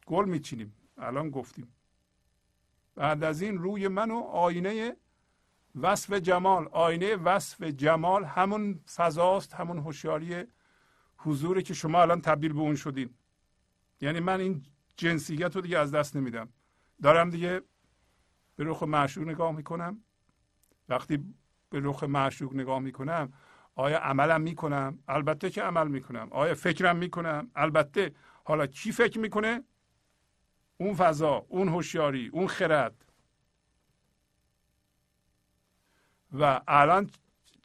گل میچینیم. الان گفتیم. بعد از این روی من و آینه وصف جمال. آینه وصف جمال همون فضاست همون هوشیاری حضوری که شما الان تبدیل به اون شدین. یعنی من این جنسیت رو دیگه از دست نمیدم. دارم دیگه به رخ معشوق نگاه می‌کنم. وقتی به رخ معشوق نگاه می‌کنم آیا عملم می‌کنم؟ البته که عمل می‌کنم. آیا فکرم می‌کنم؟ البته. حالا کی فکر می‌کنه؟ اون فضا اون هوشیاری اون خرد. و الان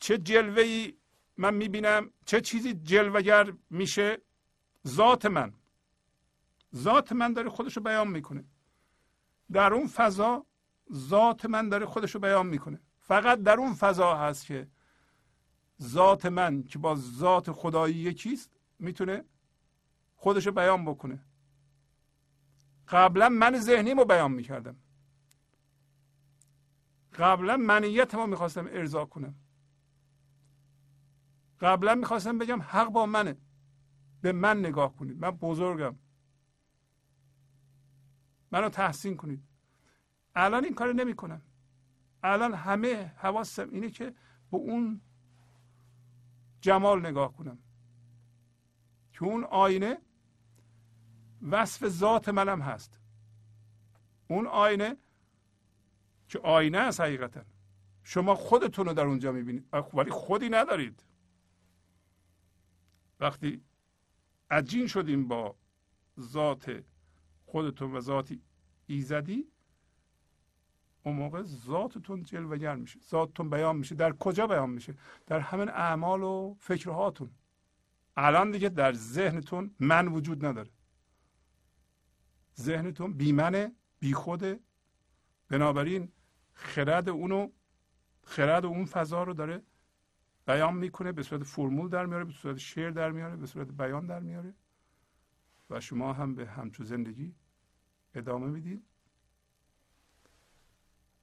چه جلوه ای من می‌بینم؟ چه چیزی جلوگر میشه؟ ذات من. ذات من داره خودشو بیان می‌کنه. در اون فضا ذات من داره خودشو بیان می‌کنه. فقط در اون فضا هست که ذات من که با ذات خدایی یکیست می‌تونه خودشو بیان بکنه. قبلا من ذهنی رو بیان می‌کردم. قبلا منیت ما می‌خواستم ارضا کنم. قبلا می‌خواستم بگم حق با منه. به من نگاه کنید. من بزرگم. منو تحسین کنید. الان این کار نمی کنم الان همه حواسم اینه که به اون جمال نگاه کنم. که اون آینه وصف ذات منم هست. اون آینه که آینه است حقیقتا. شما خودتون رو در اونجا می‌بینید. ولی خودی ندارید. وقتی عجین شدیم با ذات خودتون و ذات ایزدی اون موقع ذاتتون جلوگر میشه. ذاتتون بیان میشه. در کجا بیان میشه؟ در همین اعمال و فکرهاتون. الان دیگه در ذهنتون من وجود نداره. ذهنتون بیمنه بیخوده. بنابراین خرد اونو خرد اون فضا رو داره بیان می‌کنه به صورت فرمول در میاره به صورت شعر در میاره به صورت بیان در میاره. و شما هم به همچو زندگی ادامه می‌دید.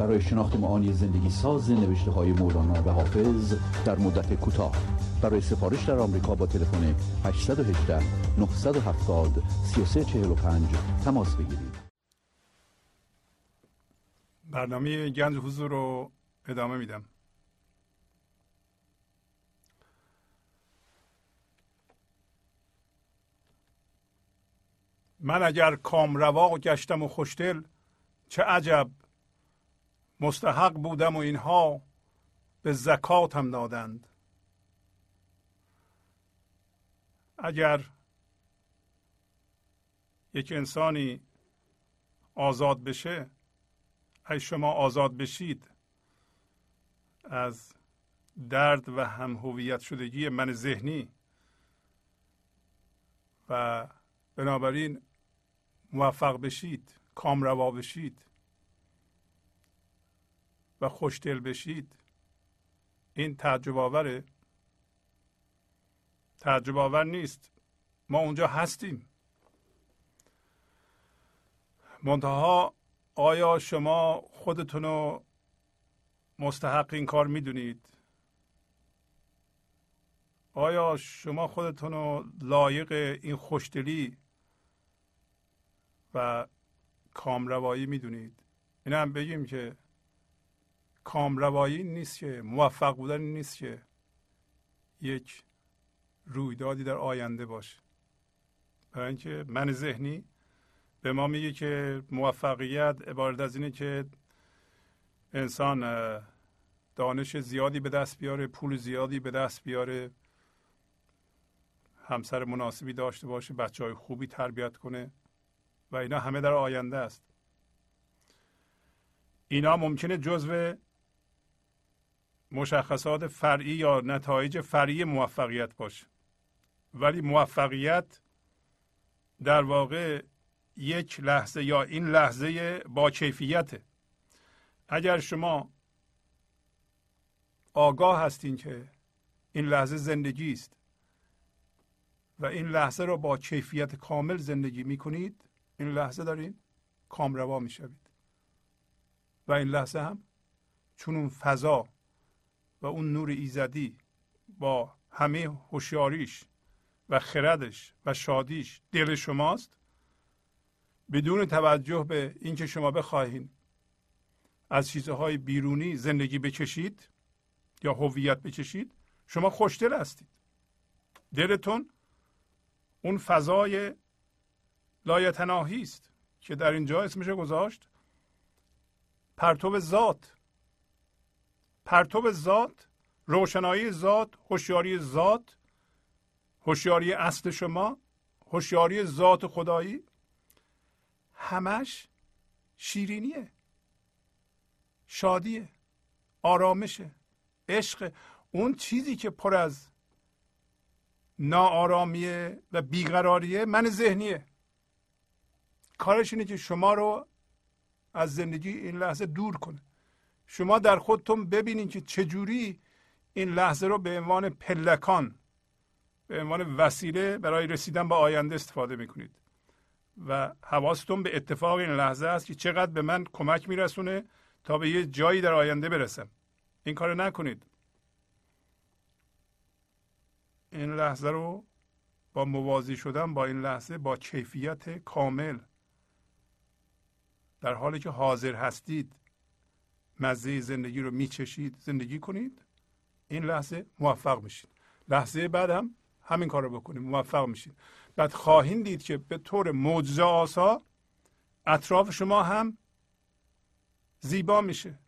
برای شناخت معانی زندگی ساز نوشته های مولانا و حافظ در مدت کوتاه. برای سفارش در آمریکا با تلفن 818 970 3345 تماس بگیرید. برنامه گنج حضور رو ادامه میدم. من اگر کامروا گشتم و خوشدل چه عجب! مستحق بودم و اینها به زکاتم دادند. اگر یک انسانی آزاد بشه اگه شما آزاد بشید از درد و هم هویت شدگی من ذهنی و بنابراین موفق بشید کامروا بشید و خوشدل بشید. این تعجب آوره تعجب آور نیست. ما اونجا هستیم. منتها آیا شما خودتون رو مستحق این کار می‌دونید؟ آیا شما خودتون رو لایق این خوشدلی و کامروایی می‌دونید؟ این هم بگیم که کامروایی نیست که موفق بودن نیست که یک رویدادی در آینده باشه. برای اینکه من ذهنی به ما میگه که موفقیت عبارت از اینه که انسان دانش زیادی به دست بیاره پول زیادی به دست بیاره همسر مناسبی داشته باشه بچه های خوبی تربیت کنه و اینا همه در آینده است. اینا ممکنه جزو مشخصات فرعی یا نتایج فرعی موفقیت باشه. ولی موفقیت در واقع یک لحظه یا این لحظه با کیفیته. اگر شما آگاه هستین که این لحظه زندگی است و این لحظه رو با کیفیت کامل زندگی می کنید این لحظه دارین کامروا می شوید و این لحظه هم چون اون فضا و اون نور ایزدی با همه هوشیاریش و خردش و شادیش دل شماست. بدون توجه به اینکه شما بخواهید از چیزهای بیرونی زندگی بکشید یا هویت بکشید شما خوشدل هستید. دلتون اون فضای لایتناهی است که در اینجا اسمش گذاشت. پرتو ذات پرتو ذات روشنایی ذات هوشیاری ذات هوشیاری اصل شما هوشیاری ذات خدایی همش شیرینیه شادیه آرامشه عشق. اون چیزی که پر از ناآرامیه و بیقراریه من ذهنیه. کارش اینه که شما رو از زندگی این لحظه دور کنه. شما در خودتون ببینید که چجوری این لحظه رو به عنوان پلکان به عنوان وسیله برای رسیدن به آینده استفاده می‌کنید. و حواستون به اتفاق این لحظه است که چقدر به من کمک میرسونه تا به یه جایی در آینده برسم. این کار نکنید. این لحظه رو با موازی شدن با این لحظه با کیفیت کامل در حالی که حاضر هستید مزه زندگی رو میچشید زندگی کنید. این لحظه موفق میشید. لحظه بعد هم همین کار رو بکنید موفق میشید. بعد خواهید دید که به طور معجزه آسا اطراف شما هم زیبا میشه.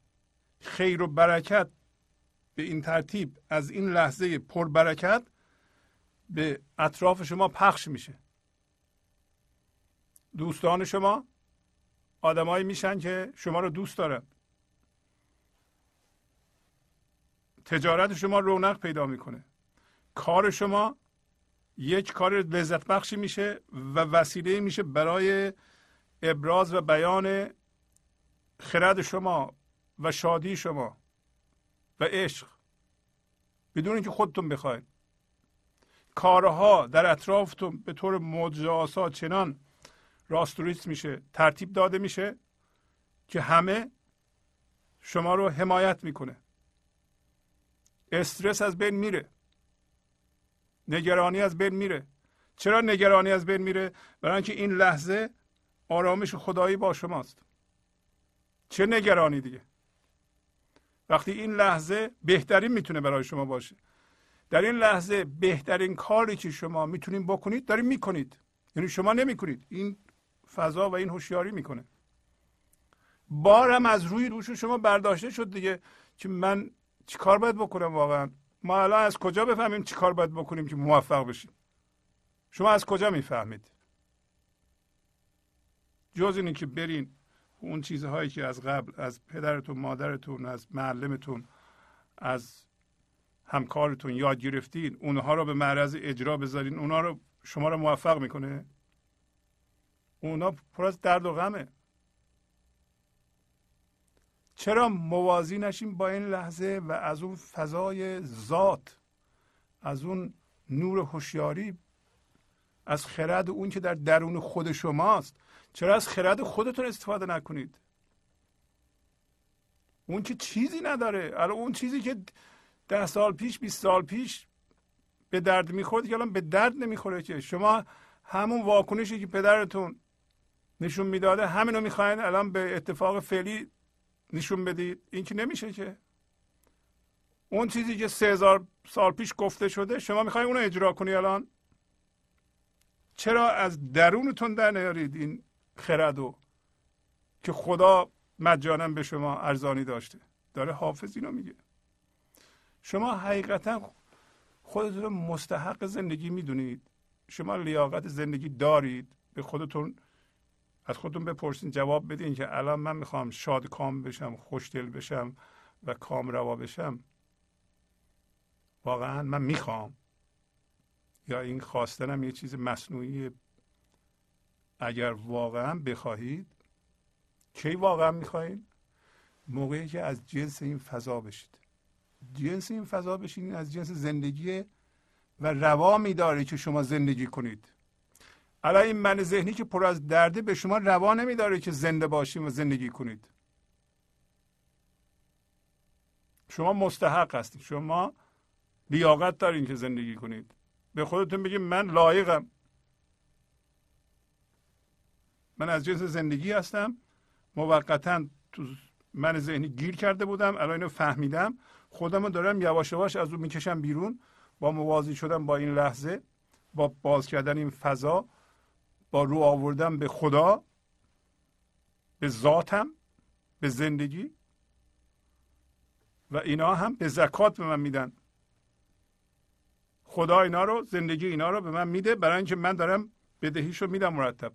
خیر و برکت به این ترتیب از این لحظه پربرکت به اطراف شما پخش میشه. دوستان شما آدمایی میشن که شما رو دوست دارن. تجارت شما رونق پیدا می‌کنه. کار شما یک کار لذت بخشی میشه و وسیله میشه برای ابراز و بیان خرد شما و شادی شما و عشق. بدون اینکه خودتون بخواید. کارها در اطرافتون به طور معجزه چنان راستوریست میشه ترتیب داده میشه که همه شما رو حمایت می‌کنه. استرس از بین میره. نگرانی از بین میره. چرا نگرانی از بین میره؟ برای اینکه این لحظه آرامش خدایی با شماست. چه نگرانی دیگه؟ وقتی این لحظه بهترین می‌تونه برای شما باشه. در این لحظه بهترین کاری که شما می‌تونید بکنید دارید می‌کنید. یعنی شما نمی‌کنید. این فضا و این هوشیاری می‌کنه. بارم از روی دوش شما برداشته شد دیگه که من چیکار باید بکنم واقعا؟ ما الان از کجا بفهمیم چیکار باید بکنیم که موفق بشیم؟ شما از کجا می‌فهمید؟ جز اینه که برین اون چیزهایی که از قبل از پدرتون مادرتون از معلمتون از همکارتون یاد گرفتین اونها رو به معرض اجرا بذارین اونها رو شما رو موفق می‌کنه؟ اونا پر از درد و غمه. چرا موازی نشیم با این لحظه و از اون فضای ذات از اون نور هوشیاری از خرد اون که در درون خود شماست؟ چرا از خرد خودتون استفاده نکنید؟ اون که چیزی نداره. الان اون چیزی که ده سال پیش 20 سال پیش به درد می‌خورد که الان به درد نمی‌خوره که. شما همون واکنشی که پدرتون نشون می‌داده همینو می‌خواین؟ الان به اتفاق فعلی نشون بدید. این که نمیشه که؟ اون چیزی که سه هزار سال پیش گفته شده شما می‌خواین اونو اجرا کنی الان؟ چرا از درونتون در نیارید این خردو که خدا مجانا به شما ارزانی داشته؟ داره حافظ اینو میگه. شما حقیقتا خودتون مستحق زندگی می‌دونید. شما لیاقت زندگی دارید. به خودتون از خودتون بپرسین جواب بدین که الان من می‌خوام شاد کام بشم خوشدل بشم و کام روا بشم. واقعا من می‌خوام. یا این خواستنم یه چیز مصنوعی. اگر واقعا بخواهید کی واقعا می‌خواهید؟ موقعی که از جنس این فضا بشید. جنس این فضا بشین از جنس زندگی و روا میداره که شما زندگی کنید. الان این من ذهنی که پر از درده به شما روا نمیداره که زنده باشید و زندگی کنید. شما مستحق هستید. شما لیاقت دارین که زندگی کنید. به خودتون بگید من لایقم. من از جنس زندگی هستم. موقتا تو من ذهنی گیر کرده بودم. الان اینو فهمیدم. خودم رو دارم یواش یواش از اون می‌کشم بیرون. با موازی شدن با این لحظه با باز کردن این فضا با رو آوردن به خدا به ذاتم به زندگی و اینا هم به زکات به من میدن. خدا اینا رو زندگی اینا رو به من میده. برای اینکه من دارم بدهیش رو میدم مرتب.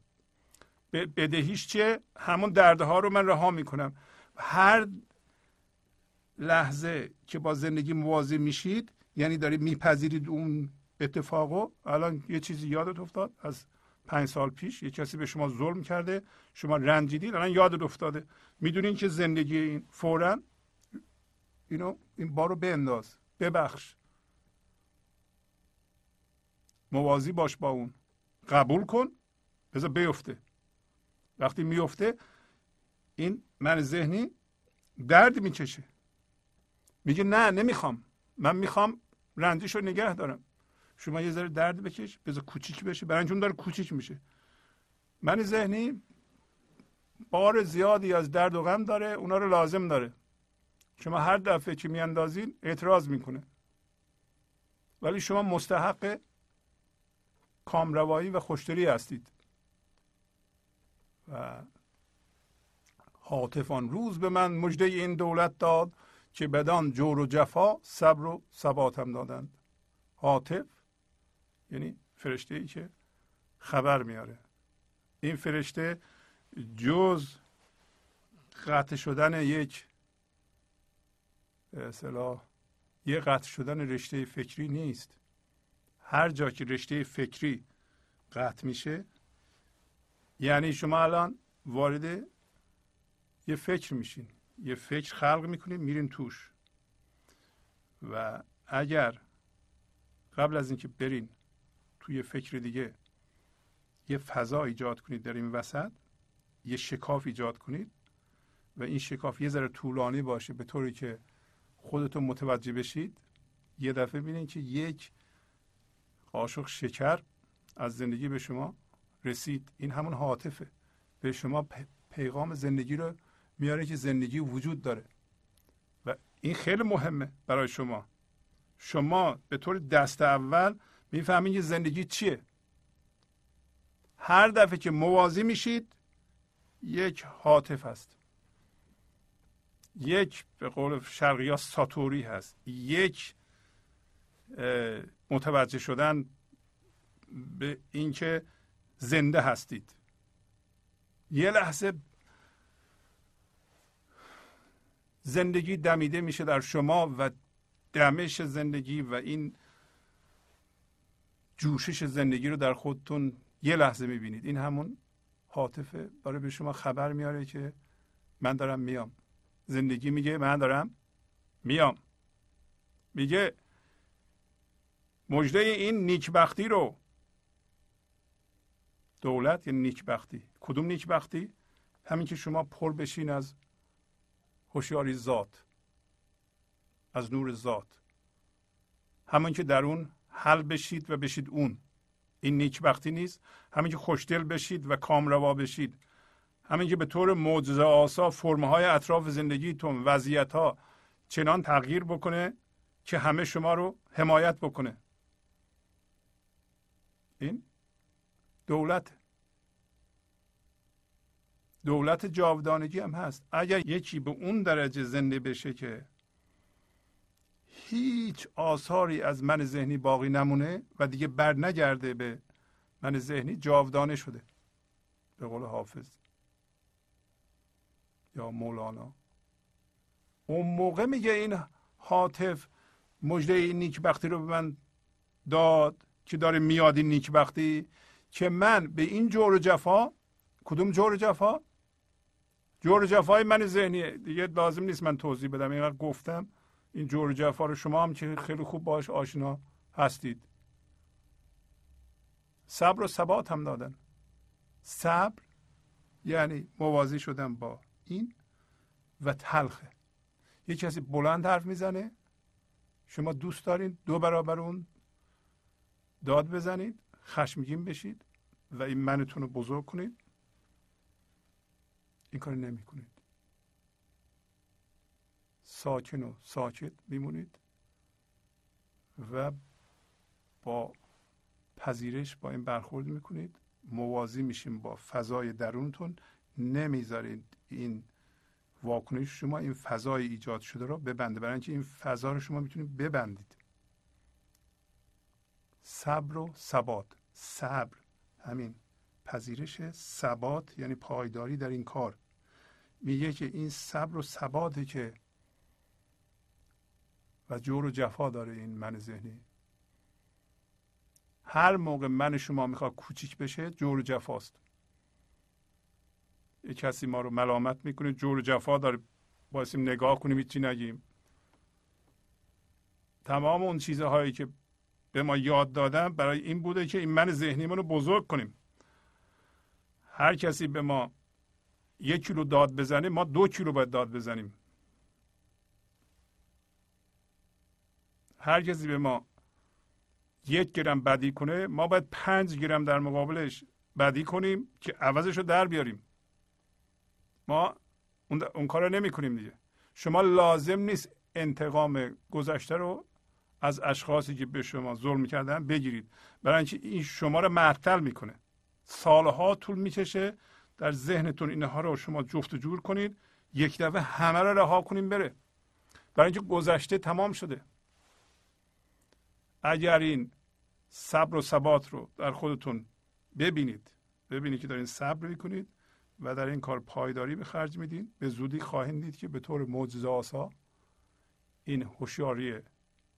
بدهیش چیه؟ همون دردها رو من رها می‌کنم. هر لحظه که با زندگی موازی میشید یعنی دارید میپذیرید اون اتفاقو. الان یه چیزی یادت افتاد؟ از پنج سال پیش یه کسی به شما ظلم کرده شما رنجیدید الان یادت افتاده. می‌دونین که زندگی این فورا اینو این بارو بنداز ببخش. موازی باش با اون. قبول کن بذار بیفته. وقتی میفته این من ذهنی درد می‌کشه. میگه نه نمی‌خوام. من می‌خوام رنجش رو نگه دارم. شما یه ذره درد بکش بذار کوچیک بشه. برای داره کوچیک میشه. من ذهنی بار زیادی از درد و غم داره اونا رو لازم داره. شما هر دفعه که میاندازین اعتراض می‌کنه. ولی شما مستحق کامروایی و خوشتری هستید. و حاطفان روز به من مجده این دولت داد که بدان جور و جفا صبر و ثباتم دادند. حاطف یعنی فرشته ای که خبر میاره. این فرشته جز قطع شدن یک اصطلاح یه قطع شدن رشته فکری نیست. هر جا که رشته فکری قطع میشه یعنی شما الان وارد یه فکر میشین. یه فکر خلق می‌کنید میرین توش. و اگر قبل از اینکه برین توی فکر دیگه. یه فضا ایجاد کنید در این وسط یه شکاف ایجاد کنید و این شکاف یه ذره طولانی باشه به طوری که خودتون متوجه بشید. یه دفعه ببینید که یک قاشق شکر از زندگی به شما رسید. این همون حاطفه. به شما پیغام زندگی رو میاره که زندگی وجود داره. و این خیلی مهمه برای شما. شما به طور دست اول می‌فهمید که زندگی چیه. هر دفعه که موازی میشید یک حاطف هست. یک به قول شرقی ها ساتوری هست. یک متوجه شدن به اینکه زنده هستید. یه لحظه زندگی دمیده میشه در شما و دمش زندگی و این جوشش زندگی رو در خودتون یه لحظه می‌بینید. این همون حاطفه. برای به شما خبر میاره که من دارم میام. زندگی میگه من دارم میام. میگه مجده این نیکبختی رو. دولت یعنی نیکبختی. کدوم نیکبختی؟ همین که شما پر بشین از هوشیاری ذات از نور ذات. همون که در اون حل بشید و بشید اون. این نیکبختی نیست. همین که خوشدل بشید و کامروا بشید. همین که به طور معجزه آسا فرمهای اطراف زندگیتون وضعیت ها چنان تغییر بکنه که همه شما رو حمایت بکنه. این دولت. دولت جاودانگی هم هست. اگر یکی به اون درجه زنده بشه که هیچ آثاری از من ذهنی باقی نمونه و دیگه بر نگرده به من ذهنی جاودانه شده. به قول حافظ. یا مولانا. اون موقع میگه این حاطف مجده این نیکبختی رو به من داد که داره میاد این نیکبختی که من به این جور جفا کدوم جور جفا؟ جور جفای من ذهنیه. دیگه لازم نیست من توضیح بدم. اینقدر گفتم. این جور جفا رو شما هم که خیلی خوب باش آشنا هستید. صبر و ثبات هم دادن. صبر یعنی موازی شدن با این و تلخه یه کسی بلند حرف می‌زنه شما دوست دارین دو برابر اون داد بزنید خشمگین بشید و این منتون رو بزرگ کنید. این کار نمی ساکن و ساکت میمونید و با پذیرش با این برخورد می‌کنید. موازی میشیم با فضای درونتون. نمی‌ذارید این واکنش شما این فضای ایجاد شده رو ببنده. برای اینکه این فضا رو شما می‌تونید ببندید. صبر و ثبات. صبر همین پذیرش ثبات یعنی پایداری در این کار. میگه که این صبر و ثباته که و جور و جفا داره این من ذهنی. هر موقع من شما می‌خواد کوچیک بشه جور و جفاست. یه کسی ما رو ملامت می‌کنه جور و جفا داره. بایستیم نگاه کنیم چی نگیم. تمام اون چیزهایی که به ما یاد دادن برای این بوده که این من ذهنی رو بزرگ کنیم. هر کسی به ما یک کیلو داد بزنه ما دو کیلو باید داد بزنیم. هر کسی به ما یک گرم بدی کنه ما باید پنج گرم در مقابلش بدی کنیم که عوضش رو در بیاریم. ما اون, اون کار رو نمی کنیم دیگه. شما لازم نیست انتقام گذشته رو از اشخاصی که به شما ظلم کردن بگیرید. برای اینکه این شما رو معطل می‌کنه. سالها طول می‌کشه در ذهنتون اینها رو شما جفت و جور کنید یک دفعه همه رو رها کنیم بره. برای اینکه گذشته تمام شده. اگر این صبر و ثبات رو در خودتون ببینید ببینید که دارین صبر می‌کنید و در این کار پایداری به خرج میدین به زودی خواهید دید که به طور معجزه آسا این هوشیاری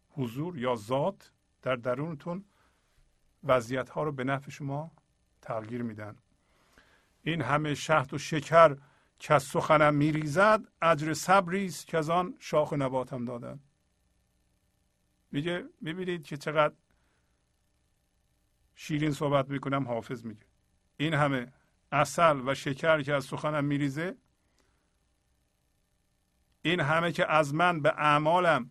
حضور یا ذات در درونتون وضعیت ها رو به نفع شما تغییر میدن. این همه شهد و شکر که از سخنم میریزد اجر صبری است که از آن شاخ نباتم دادن. میگه می‌بینید که چقدر شیرین صحبت می‌کنم حافظ میگه. این همه اصل و شکر که از سخنم میریزه این همه که از من به اعمالم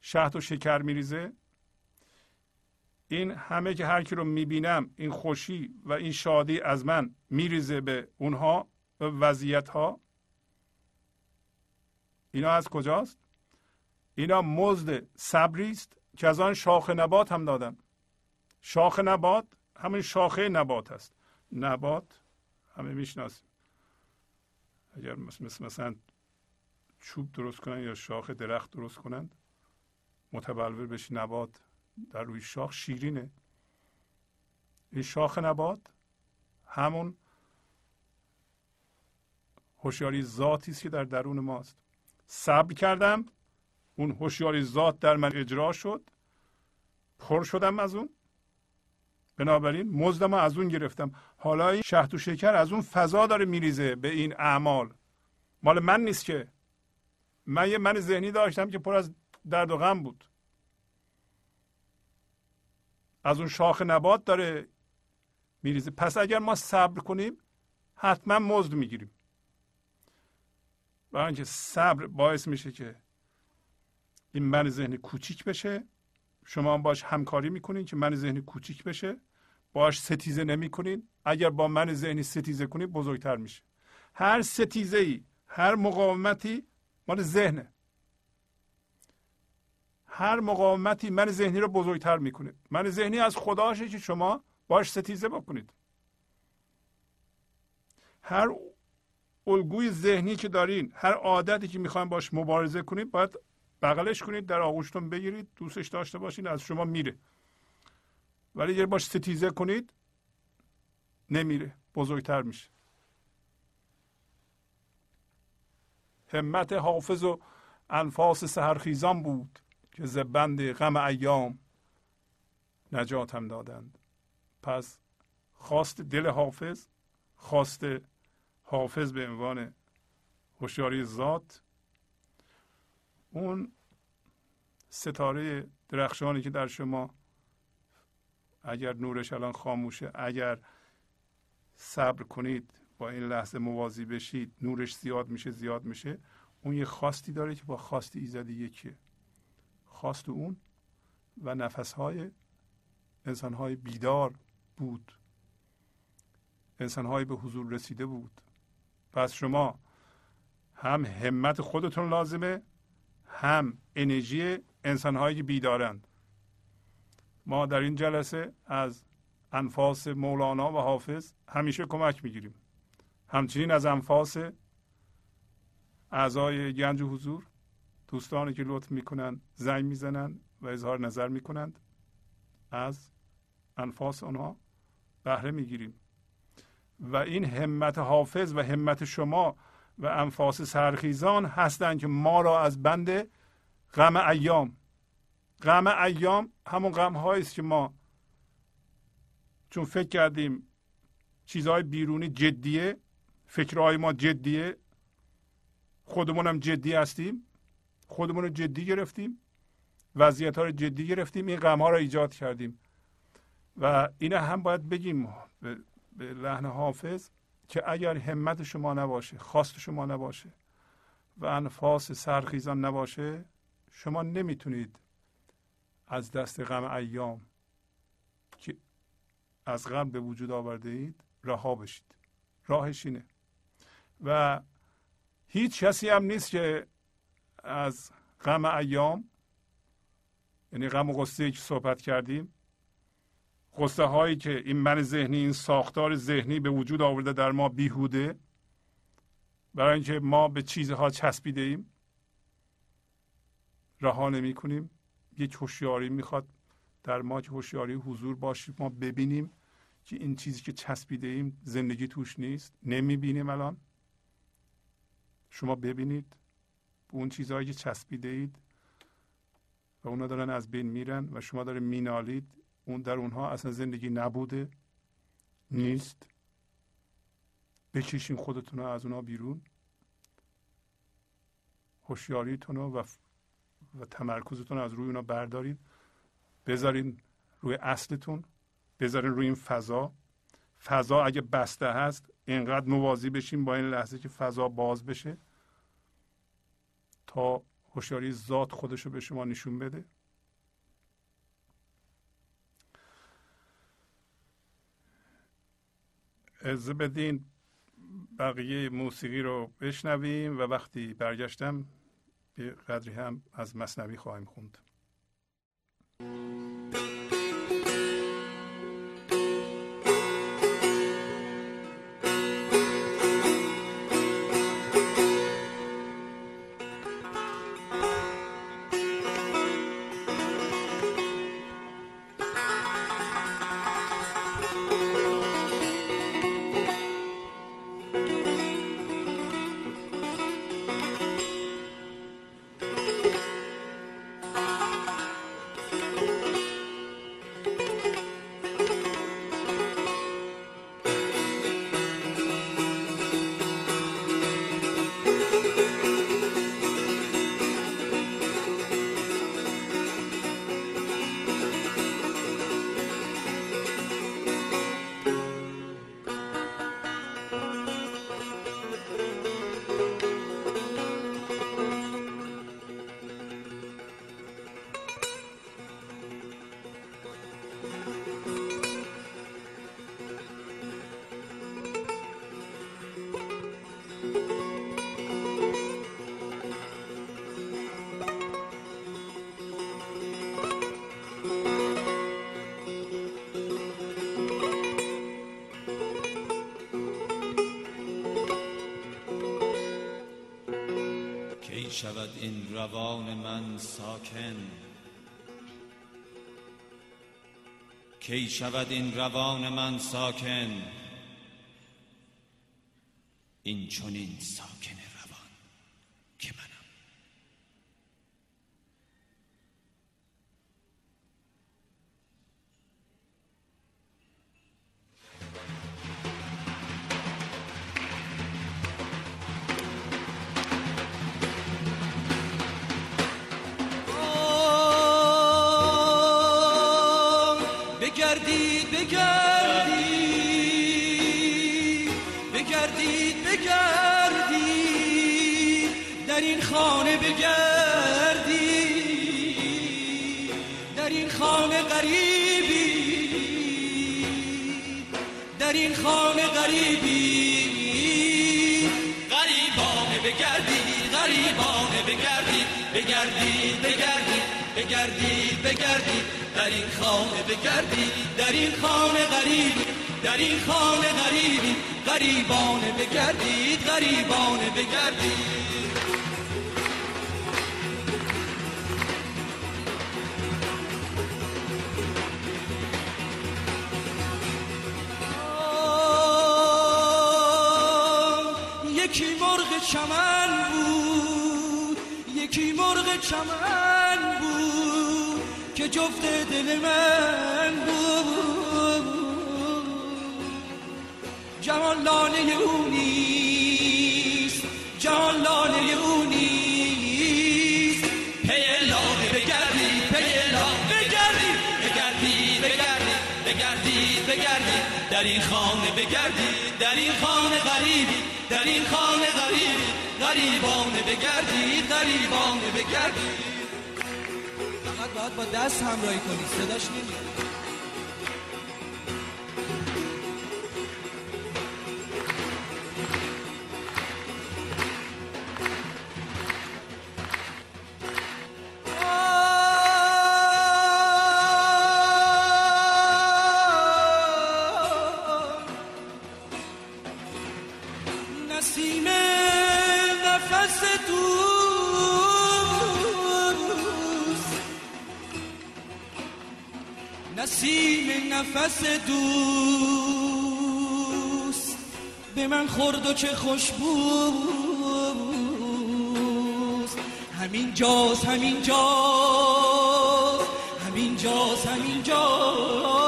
شهد و شکر میریزه این همه که هر کی رو می‌بینم این خوشی و این شادی از من میریزه به اونها و وضعیت ها اینا از کجاست؟ اینا مزد صبری است که از آن شاخ نبات هم دادم شاخ نبات همین شاخه نبات است. نبات همه می‌شناسیم. اگر مثل مثلا چوب درست کنن یا شاخ درخت درست کنند متبلور بشه نبات در روی شاخ شیرینه. این شاخ نبات همون هوشیاری ذاتی است که در درون ماست. صبر کردم اون هوشیاری ذات در من اجرا شد پر شدم از اون. بنابراین مزدم از اون گرفتم. حالا این شهد و شکر از اون فضا داره میریزه به این اعمال. مال من نیست که. من یه من ذهنی داشتم که پر از درد و غم بود. از اون شاخ نبات داره میریزه. پس اگر ما صبر کنیم حتما مزد می‌گیریم. برای اینکه صبر باعث میشه که این من ذهنی کوچیک بشه. شما باش همکاری می‌کنین که من ذهنی کوچیک بشه. باش ستیزه نمی‌کنین. اگر با من ذهنی ستیزه کنید بزرگتر میشه. هر ستیزه ای هر مقاومتی مال ذهنه. هر مقاومتی من ذهنی رو بزرگتر می‌کنه. من ذهنی از خداشه که شما باش ستیزه بکنید. هر الگوی ذهنی که دارین هر عادتی که می‌خواین باش مبارزه کنید باید بغلش کنید در آغوشتون بگیرید دوستش داشته باشین از شما میره. ولی اگر باش ستیزه کنید نمیره بزرگتر میشه. همت حافظ و انفاس سهرخیزان بود که زبند غم ایام نجاتم دادند. پس خواست دل حافظ خواست حافظ به عنوان هوشیاری ذات اون ستاره درخشانی که در شما اگر نورش الان خاموشه اگر صبر کنید با این لحظه موازی بشید نورش زیاد میشه زیاد میشه اون یه خواستی داره که با خواست ایزدی یکیه. خواست اون و نفسهای انسانهای بیدار بود. انسانهایی به حضور رسیده بود. پس شما هم همت خودتون لازمه هم انرژی انسانهایی که بیدارند. ما در این جلسه از انفاس مولانا و حافظ همیشه کمک می‌گیریم. همچنین از انفاس اعضای گنج حضور دوستانی که لطف می‌کنن زنگ می‌زنن و اظهار نظر می‌کنند از انفاس آنها بهره می‌گیریم. و این همت حافظ و همت شما و انفاس سرخیزان هستند که ما را از بند غم ایام. غم ایام همون غم است که ما چون فکر کردیم چیزهای بیرونی جدیه فکرهای ما جدیه خودمون هم جدی هستیم خودمون رو جدی گرفتیم وضعیت ها رو جدی گرفتیم این غم ها رو ایجاد کردیم. و این هم باید بگیم به لحن حافظ. که اگر همت شما نباشه خواست شما نباشه و انفاس سرخیزان نباشه شما نمی‌تونید از دست غم ایام که از غم به وجود آورده اید رها بشید. راهش اینه. و هیچ کسی هم نیست که از غم ایام یعنی غم و غصه که صحبت کردیم قصه هایی که این من ذهنی این ساختار ذهنی به وجود آورده در ما بیهوده برای اینکه ما به چیزها چسبیده ایم رها نمی کنیم. یک هوشیاری می‌خواد در ما که هوشیاری حضور باشیم ما ببینیم که این چیزی که چسبیده ایم زندگی توش نیست. نمی‌بینیم الان. شما ببینید اون چیزهایی که چسبیده اید و اونا دارن از بین میرن و شما داره مینالید اون در اونها اصلا زندگی نبوده نیست. بکشین خودتون رو از اونها بیرون. هوشیاریتون و و تمرکزتون از روی اونا بردارید بذارین روی اصلتون بذارین روی این فضا. فضا اگه بسته هست اینقدر موازی بشین با این لحظه که فضا باز بشه تا هوشیاری ذات خودش رو به شما نشون بده. از بدین بقیه موسیقی رو بشنویم و وقتی برگشتم به قدری هم از مصنوی خواهیم خوند. روان من ساکن. کی شود این روان من ساکن؟ غریبی در این خانه غریبی. غریبانه بگردید غریبانه بگردید. یکی مرغ چمن بود یکی مرغ چمن بود که جفت دل من بود. جهان لاله او نیست. جهان لاله او نیست. پی لاله بگردی پی لاله بگردی. بگردی بگردی بگردید بگردید در این خانه بگردید در این خانه غریبی. در این خانه غریبی. غریبانه بگردید غریبانه بگردید فقط باید با دست همراهی کنید صداش نمیاد. نسیم نفس دوست به من خورد و چه خوشبوست همین جاست همین جاست همین جاست همین جاست.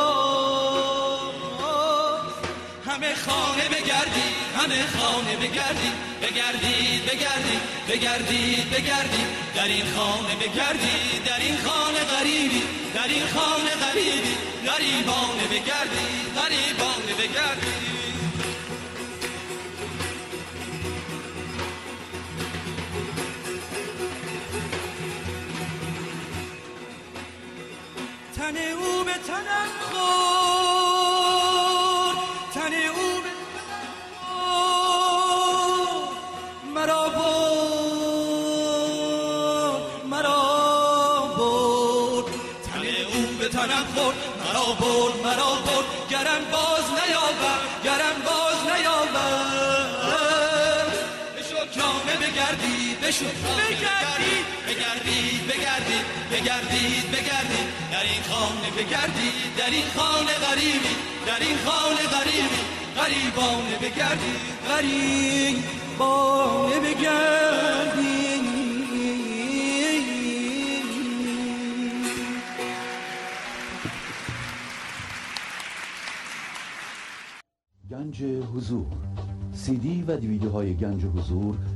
همه خانه بگردید بگردید بگردید بگردید بگردید در این خانه بگردید در این خانه غریبی در این خانه غریبی. غریبانه بگردید غریبانه بگردید تن او به تنم خورد. بشو. بگردید بگردید بگردید بگردید بگردید در این خانه بگردید در این خانه غریبی در این خانه غریبی. غریبانه بگردید غریبانه بگردید گنج حضور. سی دی و دیویدیو های گنج حضور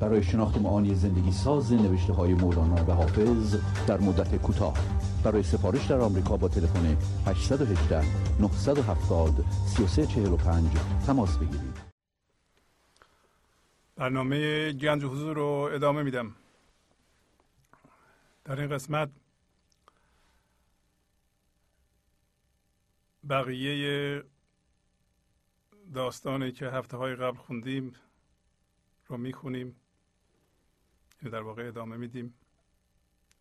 برای شناخت معانی زندگی ساز نوشته های مولانا و حافظ در مدت کوتاه. برای سفارش در آمریکا با تلفن 818 970 3345 تماس بگیرید. برنامه گنج حضور رو ادامه میدم. در این قسمت بقیه داستانی که هفته های قبل خوندیم رو می‌خونیم. یا در واقع ادامه میدیم.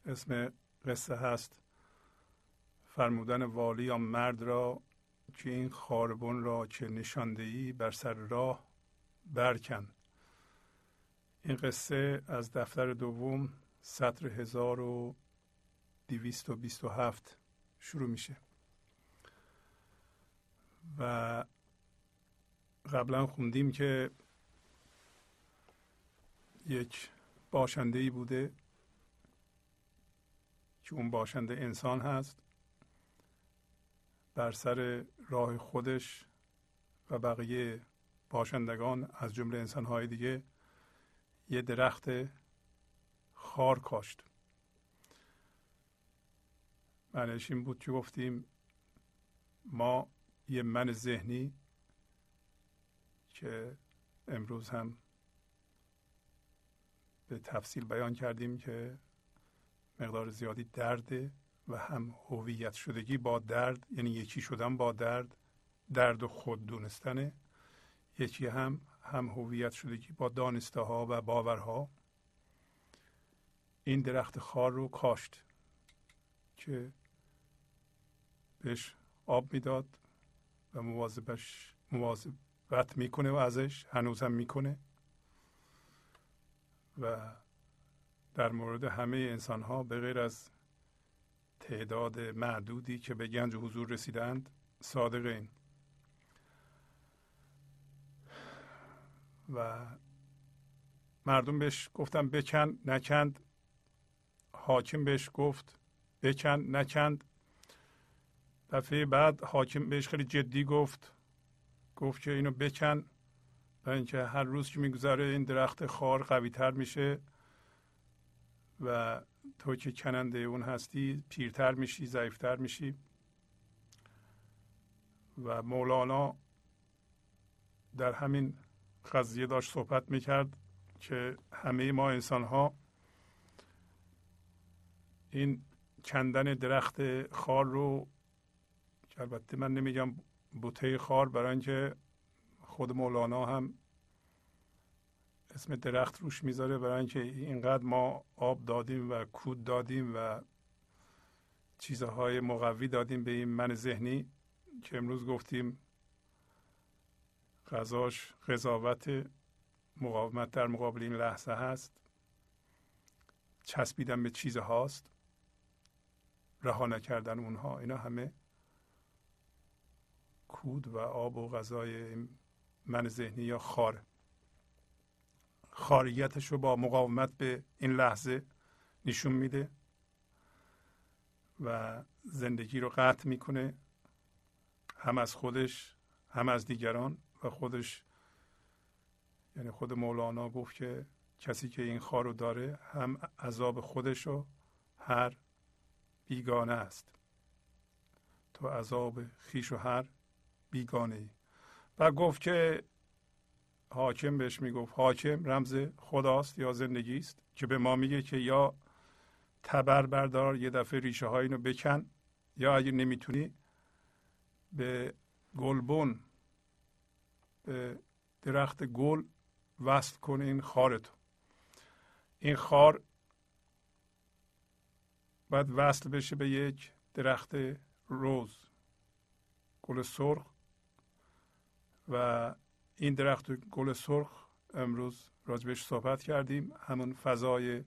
اسم قصه هست فرمودن والی یا مرد را که این خاربون را که نشاندهی بر سر راه برکن. این قصه از دفتر دوم سطر 1227 شروع میشه. و قبلا خوندیم که یک باشنده ای بوده که اون باشنده انسان هست بر سر راه خودش و بقیه باشندگان از جمله انسانهای دیگه یه درخت خار کاشت. معنیش این بود که گفتیم ما یه من ذهنی که امروز هم به تفصیل بیان کردیم که مقدار زیادی درد و هم هویت شدگی با درد یعنی یکی شدن با درد درد و خود دونستنه. یکی هم هم هویت شدگی با دانسته ها و باورها. این درخت خار رو کاشت که بهش آب می‌داد و مواظبش مواظبت می‌کنه و ازش هنوزم می‌کنه. و در مورد همه انسان ها به غیر از تعداد معدودی که به گنج حضور رسیدند صادقین. و مردم بهش گفتن بکن نکند. حاکم بهش گفت بکن نکند. دفعه بعد حاکم بهش خیلی جدی گفت گفت که اینو بکن. و اینکه هر روز که میگذره این درخت خار قوی تر میشه و تو که کننده اون هستی پیرتر میشی ضعیفتر میشی. و مولانا در همین قضیه داشت صحبت می‌کرد که همه ما انسان ها این کندن درخت خار رو البته من نمیگم بوته خار برای اینکه خود مولانا هم اسم درخت روش می‌ذاره برای اینکه اینقدر ما آب دادیم و کود دادیم و چیزهای مقوی دادیم به این من ذهنی که امروز گفتیم غذاش قضاوت مقاومت در مقابل این لحظه هست. چسبیدن به چیز هاست. رها نکردن اونها. اینا همه کود و آب و غذای من ذهنی یا خار. خاریتش رو با مقاومت به این لحظه نشون میده و زندگی رو قطع می‌کنه. هم از خودش هم از دیگران و خودش یعنی خود مولانا گفت که کسی که این خار رو داره هم عذاب خودش رو هر بیگانه است. تو عذاب خیش و هر بیگانه ای و گفت که حاکم بهش می‌گفت حاکم رمز خداست یا زندگی است که به ما میگه که یا تبر بردار یه دفعه ریشه های اینو بکن یا اگه نمی‌تونی به گلبون به درخت گل وصل کنه این خارتو این خار باید وصل بشه به یک درخت روز گل سرخ. و این درخت گل سرخ امروز راجبش صحبت کردیم. همون فضای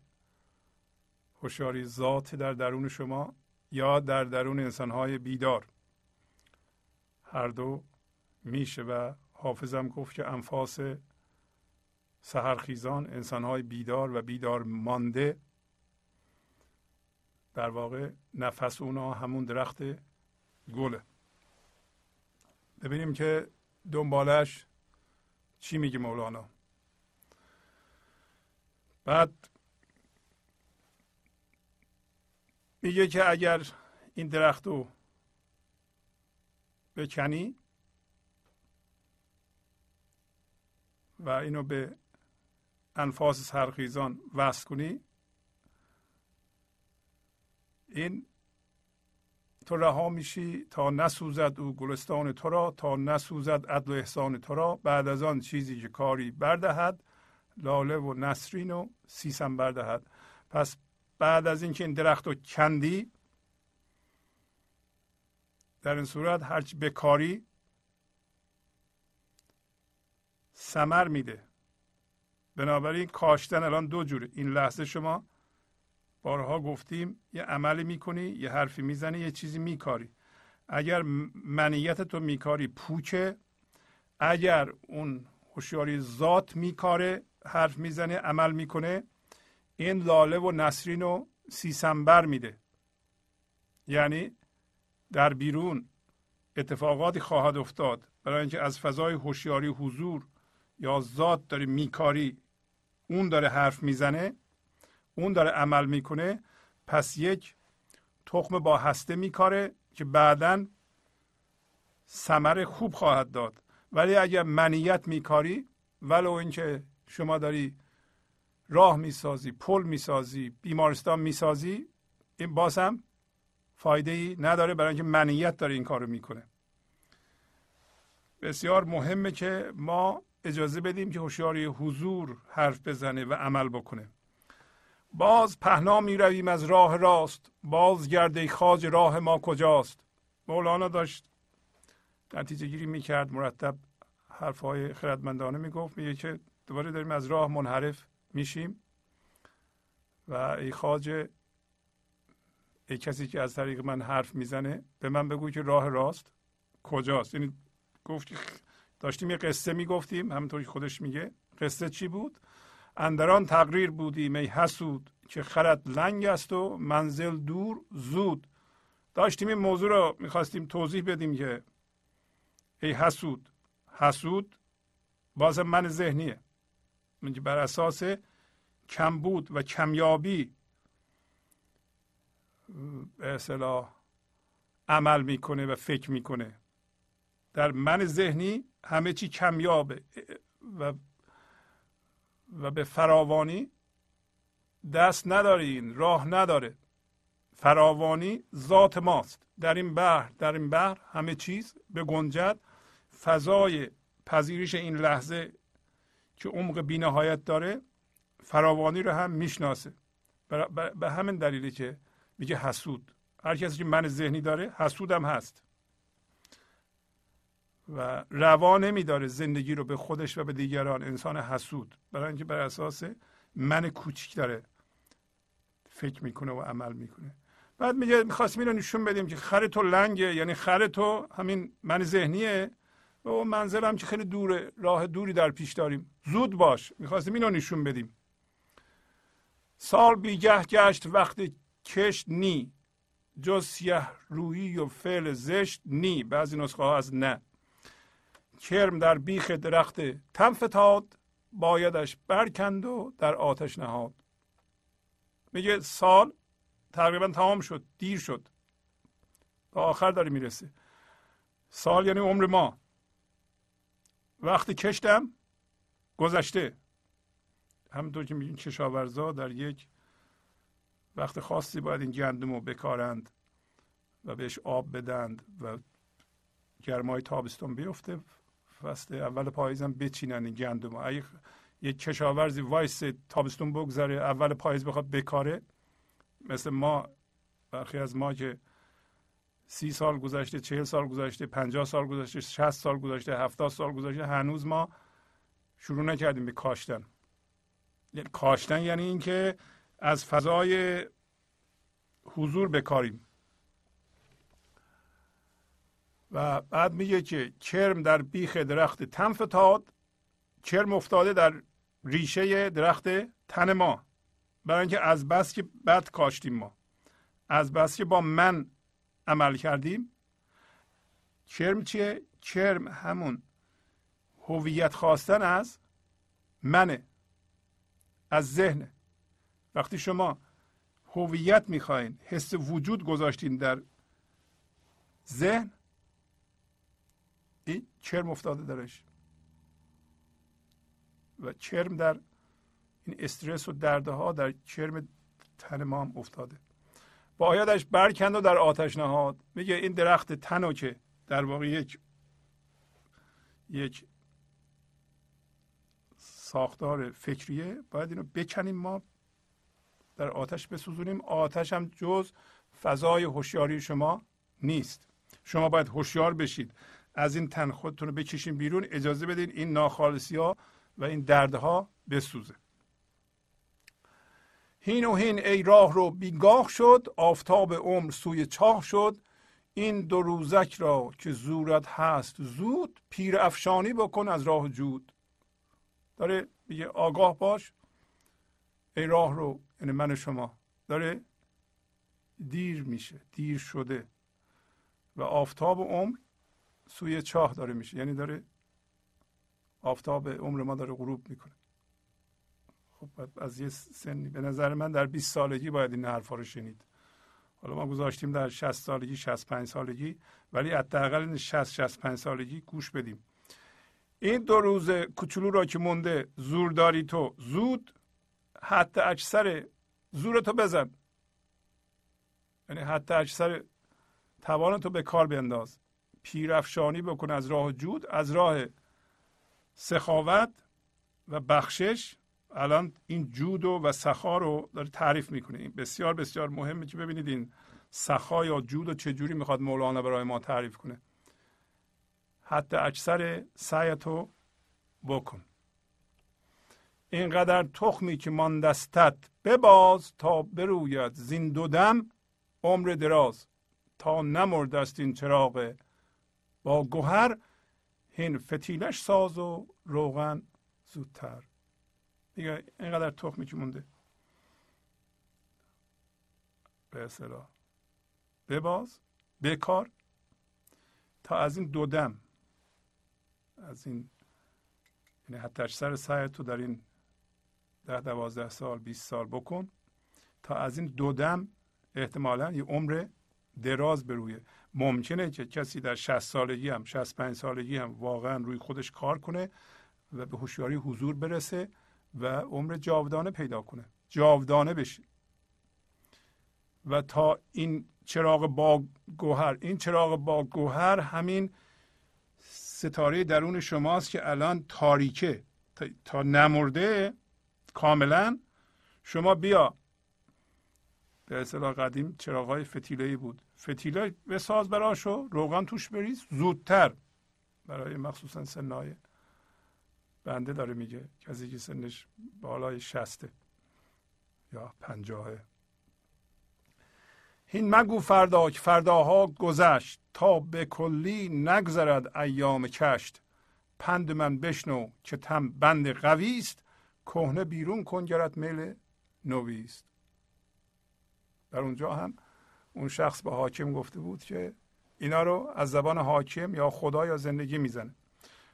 هوشیاری ذات در درون شما یا در درون انسانهای بیدار. هر دو میشه و حافظم گفت که انفاس سهرخیزان انسانهای بیدار و بیدار مانده در واقع نفس اونا همون درخت گله. ببینیم که دنبالش چی میگه مولانا؟ بعد میگه که اگر این درخت رو بکنی و اینو به انفاس سرخیزان وصل کنی این تو رها میشی تا نسوزد او گلستان تو را تا نسوزد عدل و احسان تو را. بعد از آن چیزی که کاری بردهد لاله و نسرین و سیسم بردهد. پس بعد از اینکه این درخت رو کندی در این صورت هرچی بکاری سمر میده. بنابراین کاشتن الان دو جوره. این لحظه شما بارها گفتیم یه عملی می‌کنی یه حرفی می‌زنی یه چیزی میکاری. اگر منیت تو میکاری پوچه اگر اون هوشیاری ذات میکاره حرف می‌زنه عمل می‌کنه این لاله و نسرین و سیسنبر میده. یعنی در بیرون اتفاقاتی خواهد افتاد. برای اینکه از فضای هوشیاری حضور یا ذات داره میکاری اون داره حرف می‌زنه اون داره عمل می‌کنه پس یک تخم با هسته میکاره که بعدا ثمر خوب خواهد داد. ولی اگر منیت میکاری ولو اینکه شما داری راه می‌سازی پل می‌سازی بیمارستان می‌سازی این باز هم فایده ای نداره برای اینکه منیت داره این کارو می‌کنه. بسیار مهمه که ما اجازه بدیم که هوشیاری حضور حرف بزنه و عمل بکنه. باز پهنا می رویم از راه راست. باز گرده خاج راه ما کجاست؟ مولانا داشت نتیجه گیری می کرد مرتب حرفهای خردمندانه می گفت. میگه که دوباره داریم از راه منحرف میشیم و ای خاج ای کسی که از طریق من حرف می‌زنه به من بگو که راه راست کجاست. یعنی گفت که داشتیم یه قصه می‌گفتیم همونطوری خودش میگه. قصه چی بود؟ اندران تقریر بودیم ای حسود که خرد لنگ است و منزل دور زود. داشتیم این موضوع رو می‌خواستیم توضیح بدیم که ای حسود حسود باز من ذهنیه. من بر اساس کمبود و کمیابی به اصطلاح عمل می‌کنه و فکر می‌کنه. در من ذهنی همه چی کمیابه و و به فراوانی دست ندارین راه نداره. فراوانی ذات ماست. در این بحر در این بحر همه چیز به گنجد. فضای پذیرش این لحظه که عمق بینهایت داره فراوانی رو هم می‌شناسه. به همین دلیلی که میگه حسود. هر کسی که من ذهنی داره حسود هم هست. و روا نمیداره زندگی رو به خودش و به دیگران. انسان حسود. برای اینکه بر اساس من کوچیک داره فکر می‌کنه و عمل می‌کنه. بعد میگه می‌خواستیم اینو نشون بدیم که خر تو لنگه. یعنی خر تو همین من ذهنیه. و اون منزل هم که خیلی دوره راه دوری در پیش داریم. زود باش. می‌خواستیم اینو نشون بدیم. سال بیگه گشت وقتی کشت نی. جز سیه رویی و فعل زشت نی. بعضی نسخه ها از نه. کرم در بیخ درخت تن فتاد بایدش برکند و در آتش نهاد. میگه سال تقریبا تمام شد دیر شد. به آخر داره می‌رسه. سال یعنی عمر ما. وقتی کشتم گذشته. همونطور که میگیم کشاورزا در یک وقت خاصی باید این گندم رو بکارند و بهش آب بدند و گرمای تابستون بیفته. فصل اول پاییزم بچینن این گندم. اگه یک کشاورزی وایسه تابستون بگذاره اول پاییز بخواد بکاره. مثل ما برخی از ما که سی سال گذشته چهل سال گذشته پنجاه سال گذشته شصت سال گذشته هفتاد سال گذشته هنوز ما شروع نکردیم به کاشتن. یعنی کاشتن یعنی اینکه از فضای حضور بکاریم. و بعد میگه که کرم در بیخ درخت تن فتاد کرم افتاده در ریشه درخت تن ما. برای اینکه از بس که بد کاشتیم ما. از بس که با من عمل کردیم. کرم چیه؟ کرم همون هویت خواستن از منه از ذهن وقتی شما هویت می‌خواین حس وجود گذاشتین در ذهن این چرم افتاده درش. و چرم در این استرس و دردها در چرم تن ما هم افتاده. بایدش برکند و در آتش نهاد. میگه این درخت تنو که در واقع یک یک ساختار فکریه. باید اینو بکنیم ما در آتش بسوزونیم. آتش هم جز فضای هوشیاری شما نیست. شما باید هوشیار بشید. از این تن خودتون رو بکشین بیرون اجازه بدین این ناخالصی ها و این دردها بسوزه. هین و هین ای راه رو بیگاه شد آفتاب عمر سوی چاه شد. این دو روزک را که زورت هست زود پیر افشانی بکن از راه جود. داره میگه آگاه باش. ای راه رو یعنی من شما داره دیر میشه دیر شده. و آفتاب عمر سوی چاه داره میشه. یعنی داره آفتاب عمر ما داره غروب می‌کنه. خب از یه سنی به نظر من در 20 سالگی باید این حرفا رو شنید. حالا ما گذاشتیم در 60 سالگی 65 سالگی ولی حداقل 60 65 سالگی گوش بدیم. این دو روز کوچولو را که مونده زور داری تو. زود حتی اکثر زور تو بزن. یعنی حتی اکثر توان تو به کار بنداز پیرافشانی بکن از راه جود از راه سخاوت و بخشش. الان این جود و سخا رو داره تعریف می‌کنه. بسیار بسیار مهمه که ببینید این سخا یا جود و چجوری می‌خواد مولانا برای ما تعریف کنه. حتی اکثر سعیتو بکن. اینقدر تخمی که ماندستت بباز تا بروید زین دو عمر دراز تا نمرد است این چراغ با گوهر هین فتیلش ساز و روغن زودتر. دیگه اینقدر تخمی که مونده. به اصطلاح. بباز بکار تا از این دو دم. از این یعنی حتی سر سعی تو در این ده دوازده سال 20 سال بکن تا از این دو دم احتمالا یه عمر دراز برویه ممکنه که کسی در 60 سالگی هم 65 سالگی هم واقعا روی خودش کار کنه و به هوشیاری حضور برسه و عمر جاودانه پیدا کنه. جاودانه بشه. و تا این چراغ با گوهر این چراغ با گوهر همین ستاره درون شماست که الان تاریکه. تا نمرده کاملا شما بیا به اصطلاح قدیم چراغ فتیله بود. فتیله بساز براشو روغن توش بریز زودتر. برای مخصوصا سنای بنده داره میگه کسی که سنش بالای شسته یا پنجاهه. هین مگو فردا که فرداها گذشت تا به کلی نگذرد ایام کشت. پند من بشنو که تم بند قوی است کهنه بیرون کن گرد میل نویست در اونجا هم اون شخص به حاکم گفته بود که اینا رو از زبان حاکم یا خدا یا زندگی می‌زنه.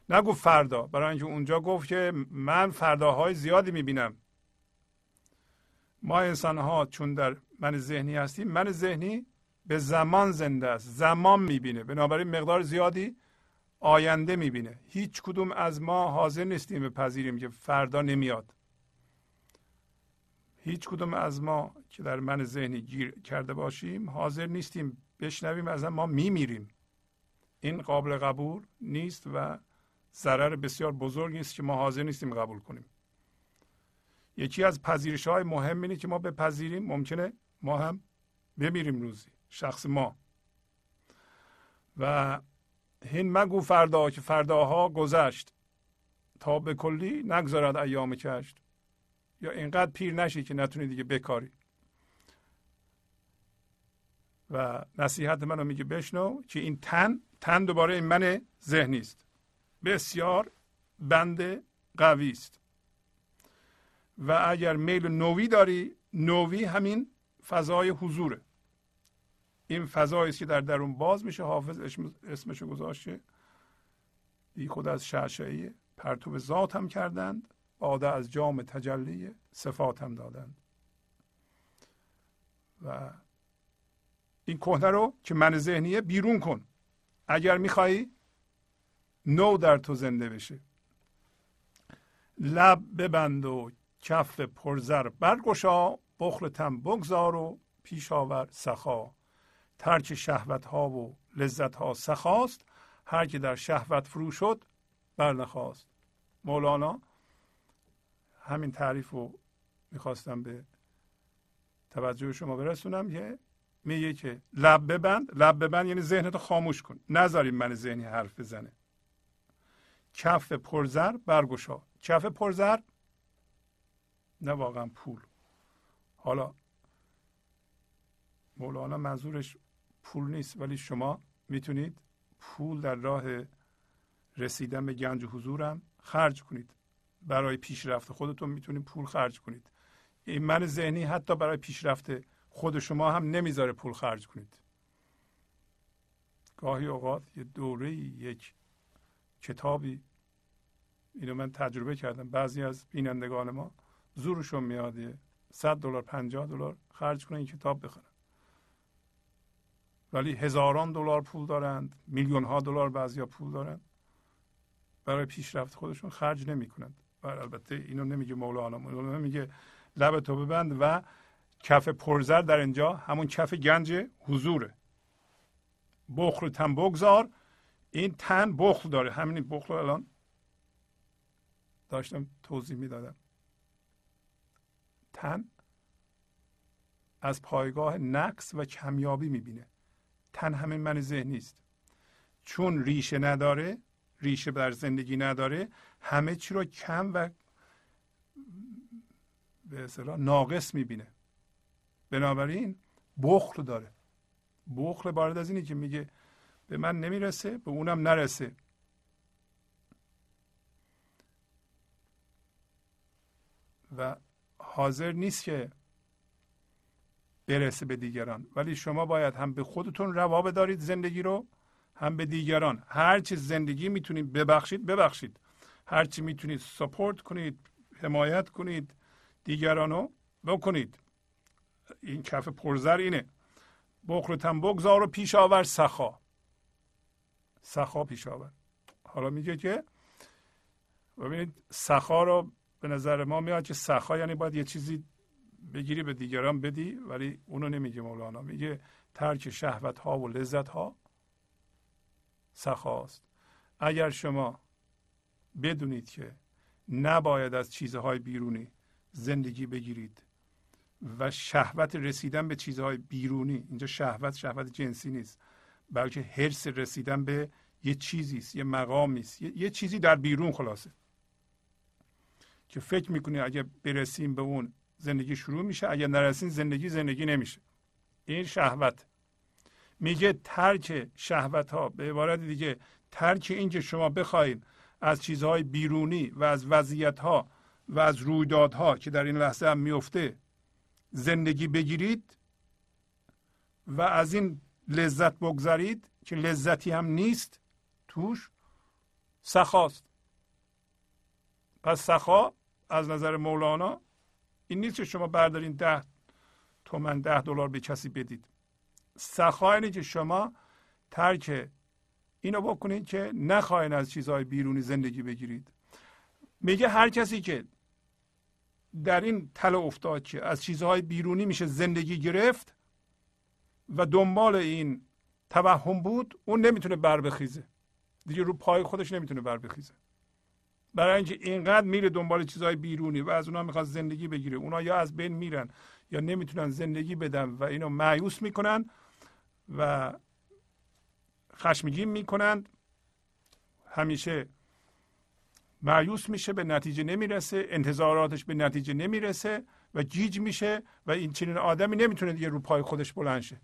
نگو فردا برای اینکه اونجا گفت که من فرداهای زیادی می‌بینم. ما انسان ها چون در من ذهنی هستیم من ذهنی به زمان زنده است. زمان می‌بینه. بنابراین مقدار زیادی آینده می‌بینه. هیچ کدوم از ما حاضر نیستیم بپذیریم که فردا نمیاد. هیچ کدوم از ما که در من ذهنی گیر کرده باشیم حاضر نیستیم بشنویم از ما میمیریم. این قابل قبول نیست و ضرر بسیار بزرگی است که ما حاضر نیستیم قبول کنیم. یکی از پذیرش های مهم اینه که ما بپذیریم. ممکنه ما هم بمیریم روزی شخص ما. و هین مگو فردا که فرداها گذشت تا به کلی نگذارد ایام کشت. یا اینقدر پیر نشی که نتونی دیگه بکاری. و نصیحت منو میگه بشنو که این تن تن دوباره این من ذهنی است. بسیار بند قوی است. و اگر میل نوی داری نوی همین فضای حضوره این فضایی است که در درون باز میشه حافظ اسمشو گذاشته. بی خود از شعشعی پرتو ذات هم کردند باده از جام تجلی صفات هم دادند. و این کهنه رو که من ذهنیه بیرون کن. اگر میخوایی نو در تو زنده بشه. لب ببند و کف پرزر برگشا بخل تم بگذار و پیش آور سخا. ترک شهوت ها و لذت ها سخاست. هر که در شهوت فرو شد برنخواست مولانا همین تعریف رو می‌خواستم به توجه شما برسونم. که میگه که لب ببند لب ببند یعنی ذهنتو خاموش کن. نذاریم من ذهنی حرف بزنه. کف پرزر برگشا. کف پرزر؟ نه واقعا پول. حالا مولانا منظورش پول نیست ولی شما می‌تونید پول در راه رسیدن به گنج حضورم خرج کنید. برای پیشرفت خودتون می‌تونید پول خرج کنید. این من ذهنی حتی برای پیشرفت خود شما هم نمی‌ذاره پول خرج کنید. گاهی اوقات یه دوره یک کتابی اینو من تجربه کردم. بعضی از بینندگان ما زورشون میاده 100 دلار 50 دلار خرج کنن این کتاب بخونن ولی هزاران دلار پول دارند میلیون ها دلار بعضیا پول دارند. برای پیشرفت خودشون خرج نمی کنند و البته اینو نمیگه مولانا مولانا نمیگه لب تو ببند و کف پرزر در اینجا همون کف گنج حضوره. بخل تن بگذار. این تن بخل داره. همین بخل الان داشتم توضیح می‌دادم. تن از پایگاه نقص و کمیابی می‌بینه. تن همین من ذهنی است. چون ریشه نداره ریشه در زندگی نداره همه چی رو کم و به اصطلاح ناقص می‌بینه. بنابراین بخل داره. بخل بارد از اینه که میگه به من نمی‌رسه به اونم نرسه. و حاضر نیست که برسه به دیگران. ولی شما باید هم به خودتون روا بدارید زندگی رو هم به دیگران. هر چی زندگی می‌تونید ببخشید ببخشید. هر چی می‌تونید سپورت کنید حمایت کنید دیگران رو بکنید. این کف پرزر اینه. بخلتن بگذار و پیش آور سخا. سخا پیش آور. حالا میگه که ببینید سخا رو به نظر ما میاد که سخا یعنی باید یه چیزی بگیری به دیگران بدی ولی اونو نمیگه مولانا. میگه ترک شهوت ها و لذت ها سخاست. اگر شما بدونید که نباید از چیزهای بیرونی زندگی بگیرید و شهوت رسیدن به چیزهای بیرونی. اینجا شهوت شهوت جنسی نیست. بلکه حرس رسیدن به یه چیزی است یه مقامی است. یه،, چیزی در بیرون خلاصه. که فکر می‌کنی اگه برسیم به اون زندگی شروع میشه. اگر نرسیم زندگی زندگی نمیشه. این شهوت. میگه ترک شهوت ها به عبارت دیگه ترک این که شما بخواید از چیزهای بیرونی و از وضعیت ها و از رویدادها که در این لحظه هم میفته زندگی بگیرید و از این لذت بگذارید که لذتی هم نیست توش سخاست پس سخا از نظر مولانا این نیست که شما بردارین ده تومن ده دلار به کسی بدید. سخا اینه که شما ترک اینو بکنید که نخواهید از چیزهای بیرونی زندگی بگیرید. میگه هر کسی که در این تل افتاد که از چیزهای بیرونی میشه زندگی گرفت و دنبال این توهم بود اون نمی‌تونه بر بخیزه. دیگه رو پای خودش نمی‌تونه بر بخیزه. برای اینکه اینقدر میره دنبال چیزهای بیرونی و از اونها می‌خواد زندگی بگیره. اونا یا از بین میرن یا نمی‌تونن زندگی بدن و اینو معیوس می‌کنن و خشمگین می‌کنند همیشه معیوس میشه به نتیجه نمی‌رسه انتظاراتش به نتیجه نمی‌رسه و گیج میشه و این چنین آدمی نمی‌تونه دیگه رو پای خودش بلند شه.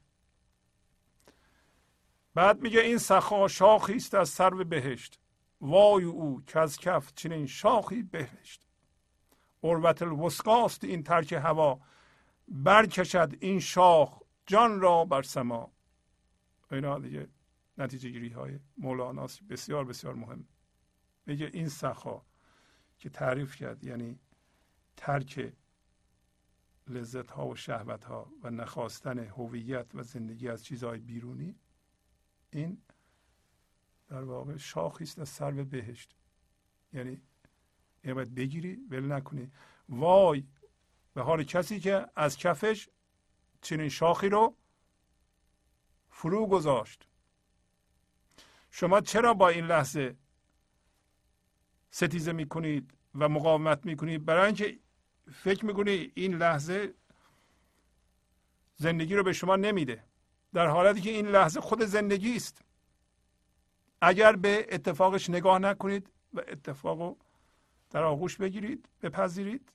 بعد میگه این سخا شاخی است از سرو بهشت. وای او که از کف چنین شاخی بهشت. اروت الوسقاست این ترک هوا. برکشد این شاخ جان را بر سما. اینا دیگه نتیجه گیری های مولاناست بسیار بسیار مهم. میگه این سخا که تعریف کرد یعنی ترک لذت ها و شهوت ها و نخواستن هویت و زندگی از چیزهای بیرونی این در واقع شاخی است از سرو بهشت. یعنی این باید بگیری ول نکنی. وای به حال کسی که از کفش چنین شاخی رو فرو گذاشت. شما چرا با این لحظه ستیزه می‌کنید و مقاومت می‌کنید. برای اینکه فکر می‌کنید این لحظه زندگی رو به شما نمیده در حالتی که این لحظه خود زندگی است. اگر به اتفاقش نگاه نکنید و اتفاق رو در آغوش بگیرید بپذیرید.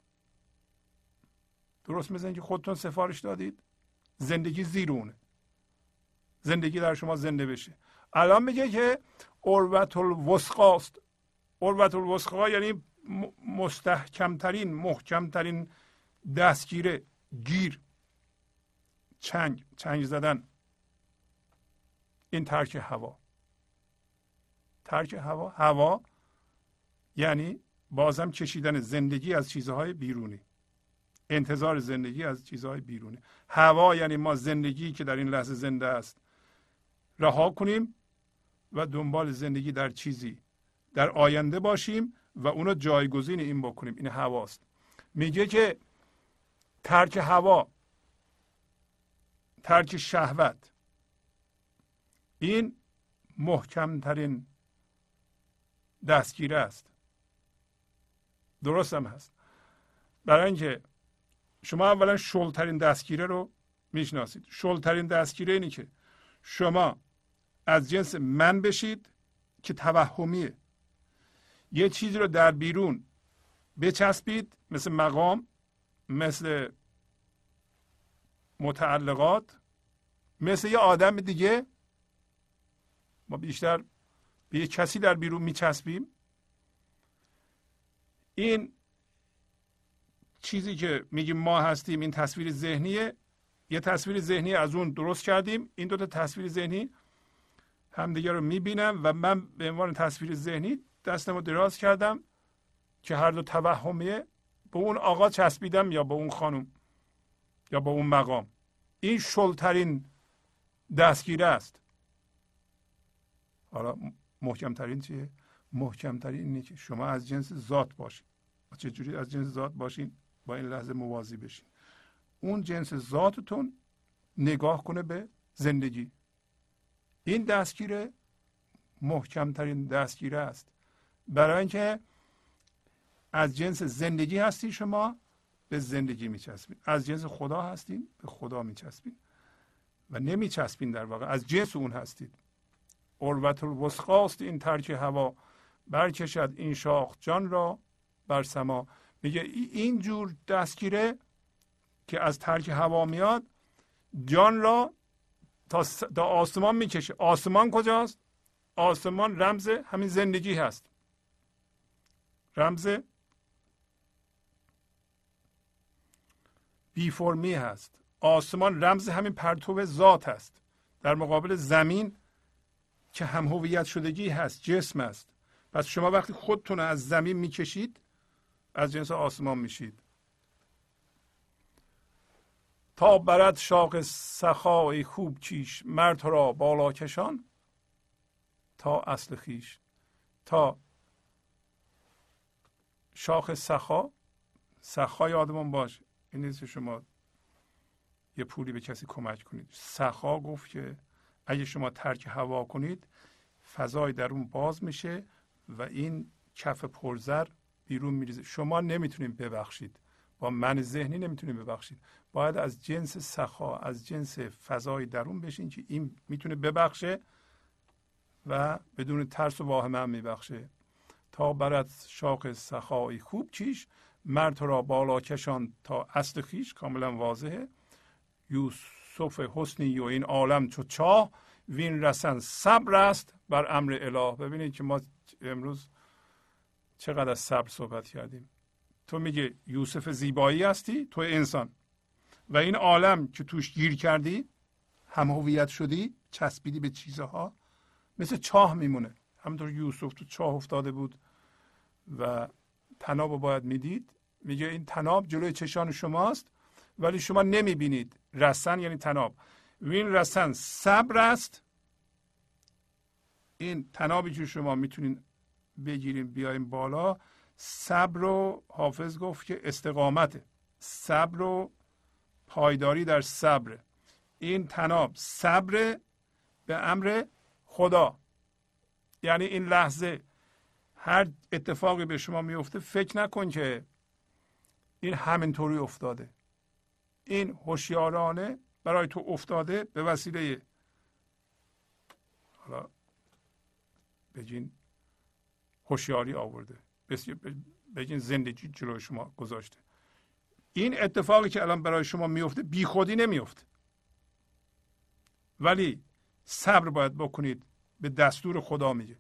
درست مثل اینکه خودتون سفارش دادید. زندگی زیرونه زندگی در شما زنده بشه. الان میگه که اروت الوسقاست اروت الوسقا یعنی مستحکمترین محکمترین دستگیره گیر چنگ چنگ زدن. این ترک هوا. ترک هوا هوا یعنی بازم کشیدن زندگی از چیزهای بیرونی. انتظار زندگی از چیزهای بیرونی. هوا یعنی ما زندگی که در این لحظه زنده است. رها کنیم و دنبال زندگی در چیزی در آینده باشیم و اونو جایگزین این بکنیم. این هواست. میگه که ترک هوا ترک شهوت این محکمترین دستگیره است. درست هم هست. برای اینکه شما اولا شلترین دستگیره رو می‌شناسید. شلترین دستگیره اینی که شما از جنس من بشید که توهمیه. یه چیزی رو در بیرون بچسبید مثل مقام مثل متعلقات مثل یه آدم دیگه. ما بیشتر به یه کسی در بیرون میچسبیم. این چیزی که میگیم ما هستیم این تصویر ذهنیه. یه تصویر ذهنی از اون درست کردیم. این دو تا تصویر ذهنی همدیگه رو می‌بینم و من به عنوان تصویر ذهنی دستم رو دراز کردم که هر دو توهمیه به اون آقا چسبیدم یا به اون خانم یا به اون مقام. این شلترین دستگیره است. حالا محکمترین چیه؟ محکمترین اینه که شما از جنس ذات باشید چجوری از جنس ذات باشین؟ با این لحظه موازی بشین. اون جنس ذاتتون نگاه کنه به زندگی. این دستگیره محکمترین دستگیره است. برای اینکه از جنس زندگی هستی شما به زندگی میچسبین. از جنس خدا هستین به خدا میچسبین. و نمیچسبین در واقع. از جنس اون هستید. اروت الوسخاست این ترک هوا. برکشد این شاخ جان را بر سما. میگه این جور دستگیره که از ترک هوا میاد جان را تا آسمان می‌کشه. آسمان کجاست؟ آسمان رمز همین زندگی هست. رمز بی فرمی هست. آسمان رمز همین پرتو ذات هست. در مقابل زمین که هم هویت شدگی هست جسم است. پس شما وقتی خودتون از زمین می‌کشید از جنس آسمان میشید. تا برد شاق سخای خوب چیش مرد را بالا کشان تا اصل خیش تا شاخ سخا. سخا یادمون باش. این نیست شما یه پولی به کسی کمک کنید. سخا گفت که اگه شما ترک هوا کنید فضای درون باز میشه و این کف پرزر بیرون میریزه. شما نمی‌تونید ببخشید. با من ذهنی نمی‌تونید ببخشید. باید از جنس سخا از جنس فضای درون بشین که این می‌تونه ببخشه و بدون ترس و واهمه هم میبخشه. تا برد شاق سخایی خوب چیش مرد را بالا کشان تا اصل خیش کاملا واضحه. یوسف حسنی و این عالم چو چاه وین رسن صبر است بر امر اله. ببینید که ما امروز چقدر از صبر صحبت کردیم. تو میگه یوسف زیبایی هستی؟ تو انسان. و این عالم که توش گیر کردی هم هویت شدی چسبیدی به چیزها مثل چاه میمونه. همونطور یوسف تو چاه افتاده بود و تناب رو باید می‌دید. میگه این تناب جلوی چشان شماست ولی شما نمی‌بینید. رسن یعنی تناب. وین رسن صبر است. این تنابی که شما می‌تونین بگیریم بیایم بالا. صبر رو حافظ گفت که استقامته صبر و پایداری در صبر. این تناب صبر به امر خدا. یعنی این لحظه هر اتفاقی به شما میفته فکر نکن که این همینطوری افتاده. این هوشیارانه برای تو افتاده به وسیله حالا بگین هوشیاری آورده. بگین زندگی جلوی شما گذاشته. این اتفاقی که الان برای شما میفته بیخودی نمیفته. ولی صبر باید بکنید به دستور خدا میگه.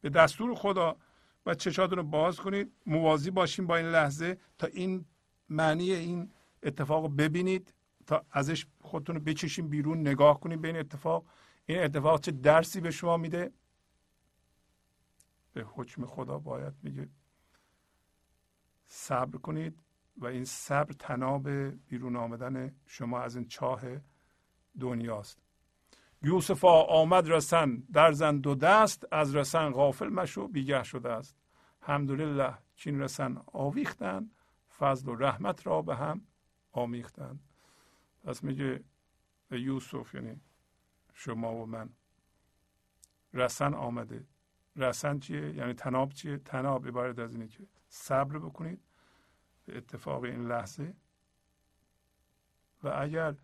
به دستور خدا و چشاتون رو باز کنید. موازی باشین با این لحظه تا این معنی این اتفاق رو ببینید تا ازش خودتون رو بچشین بیرون نگاه کنید به این اتفاق. این اتفاق چه درسی به شما میده؟ به حکم خدا باید میگه. صبر کنید و این صبر تناب بیرون آمدن شما از این چاه دنیاست. یوسفا آمد رسن در زن دو دست از رسن غافل مشو بیگه شده است. الحمدلله چین رسن آویختن فضل و رحمت را به هم آمیختن. پس میگه یوسف یعنی شما و من. رسن آمده. رسن چیه؟ یعنی تناب چیه؟ تناب عبارت از اینه که صبر بکنید به اتفاق این لحظه. و اگر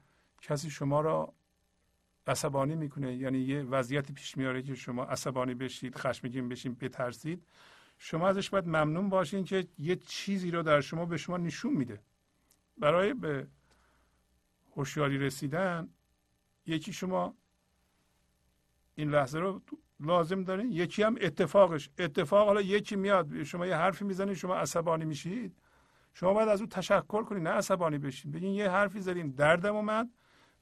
کسی شما را عصبانی می‌کنه. یعنی یه وضعیت پیش میاره که شما عصبانی بشید خشمگین بشین بترسید. شما ازش باید ممنون باشین که یه چیزی رو در شما به شما نشون میده. برای به هوشیاری رسیدن یکی شما این لحظه رو لازم دارین. یکی هم اتفاقش. اتفاق حالا یکی میاد شما یه حرفی می‌زنید شما عصبانی میشید. شما باید از اون تشکر کنید نه عصبانی بشین. بگین یه حرفی زدین دردم اومد.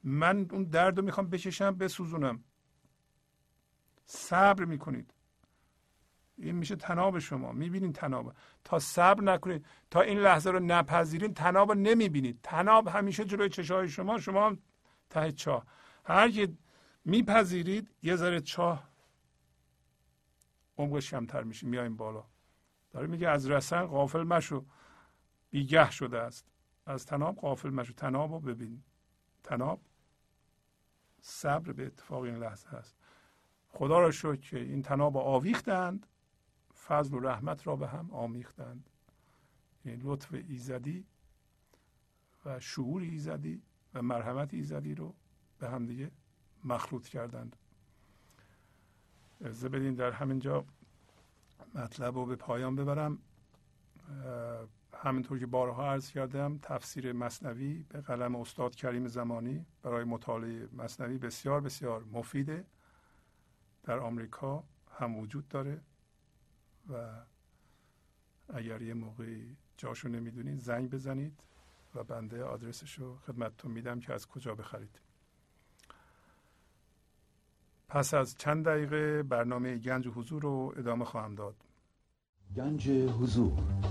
من اون درد رو می‌خوام بکشم بسوزونم. صبر می‌کنید. این میشه تناب شما. می‌بینید تناب. تا صبر نکنید تا این لحظه رو نپذیرین تناب رو نمی‌بینید. تناب همیشه جلوی چشای شما شما هم ته چاه. هر که میپذیرید یه ذره چاه عمقش کمتر میشه. میایم بالا. داره میگه از رسن غافل مشو. بیگه شده است. از تناب غافل مشو. تناب رو ببین. تناب صبر به اتفاق این لحظه هست خدا را شکر که این تناب آویختند فضل و رحمت را به هم آمیختند. یعنی لطف ایزدی و شعور ایزدی و مرحمت ایزدی رو به هم دیگه مخلوط کردند. ارزه بدین در همینجا مطلب رو به پایان ببرم. همینطور که بارها عرض کردم تفسیر مصنوی به قلم استاد کریم زمانی برای مطالعه مصنوی بسیار بسیار مفیده. در آمریکا هم وجود داره و اگر یه موقعی جاشو نمی‌دونید زنگ بزنید و بنده آدرسش رو خدمتتون میدم که از کجا بخرید. پس از چند دقیقه برنامه گنج حضور رو ادامه خواهم داد. گنج حضور.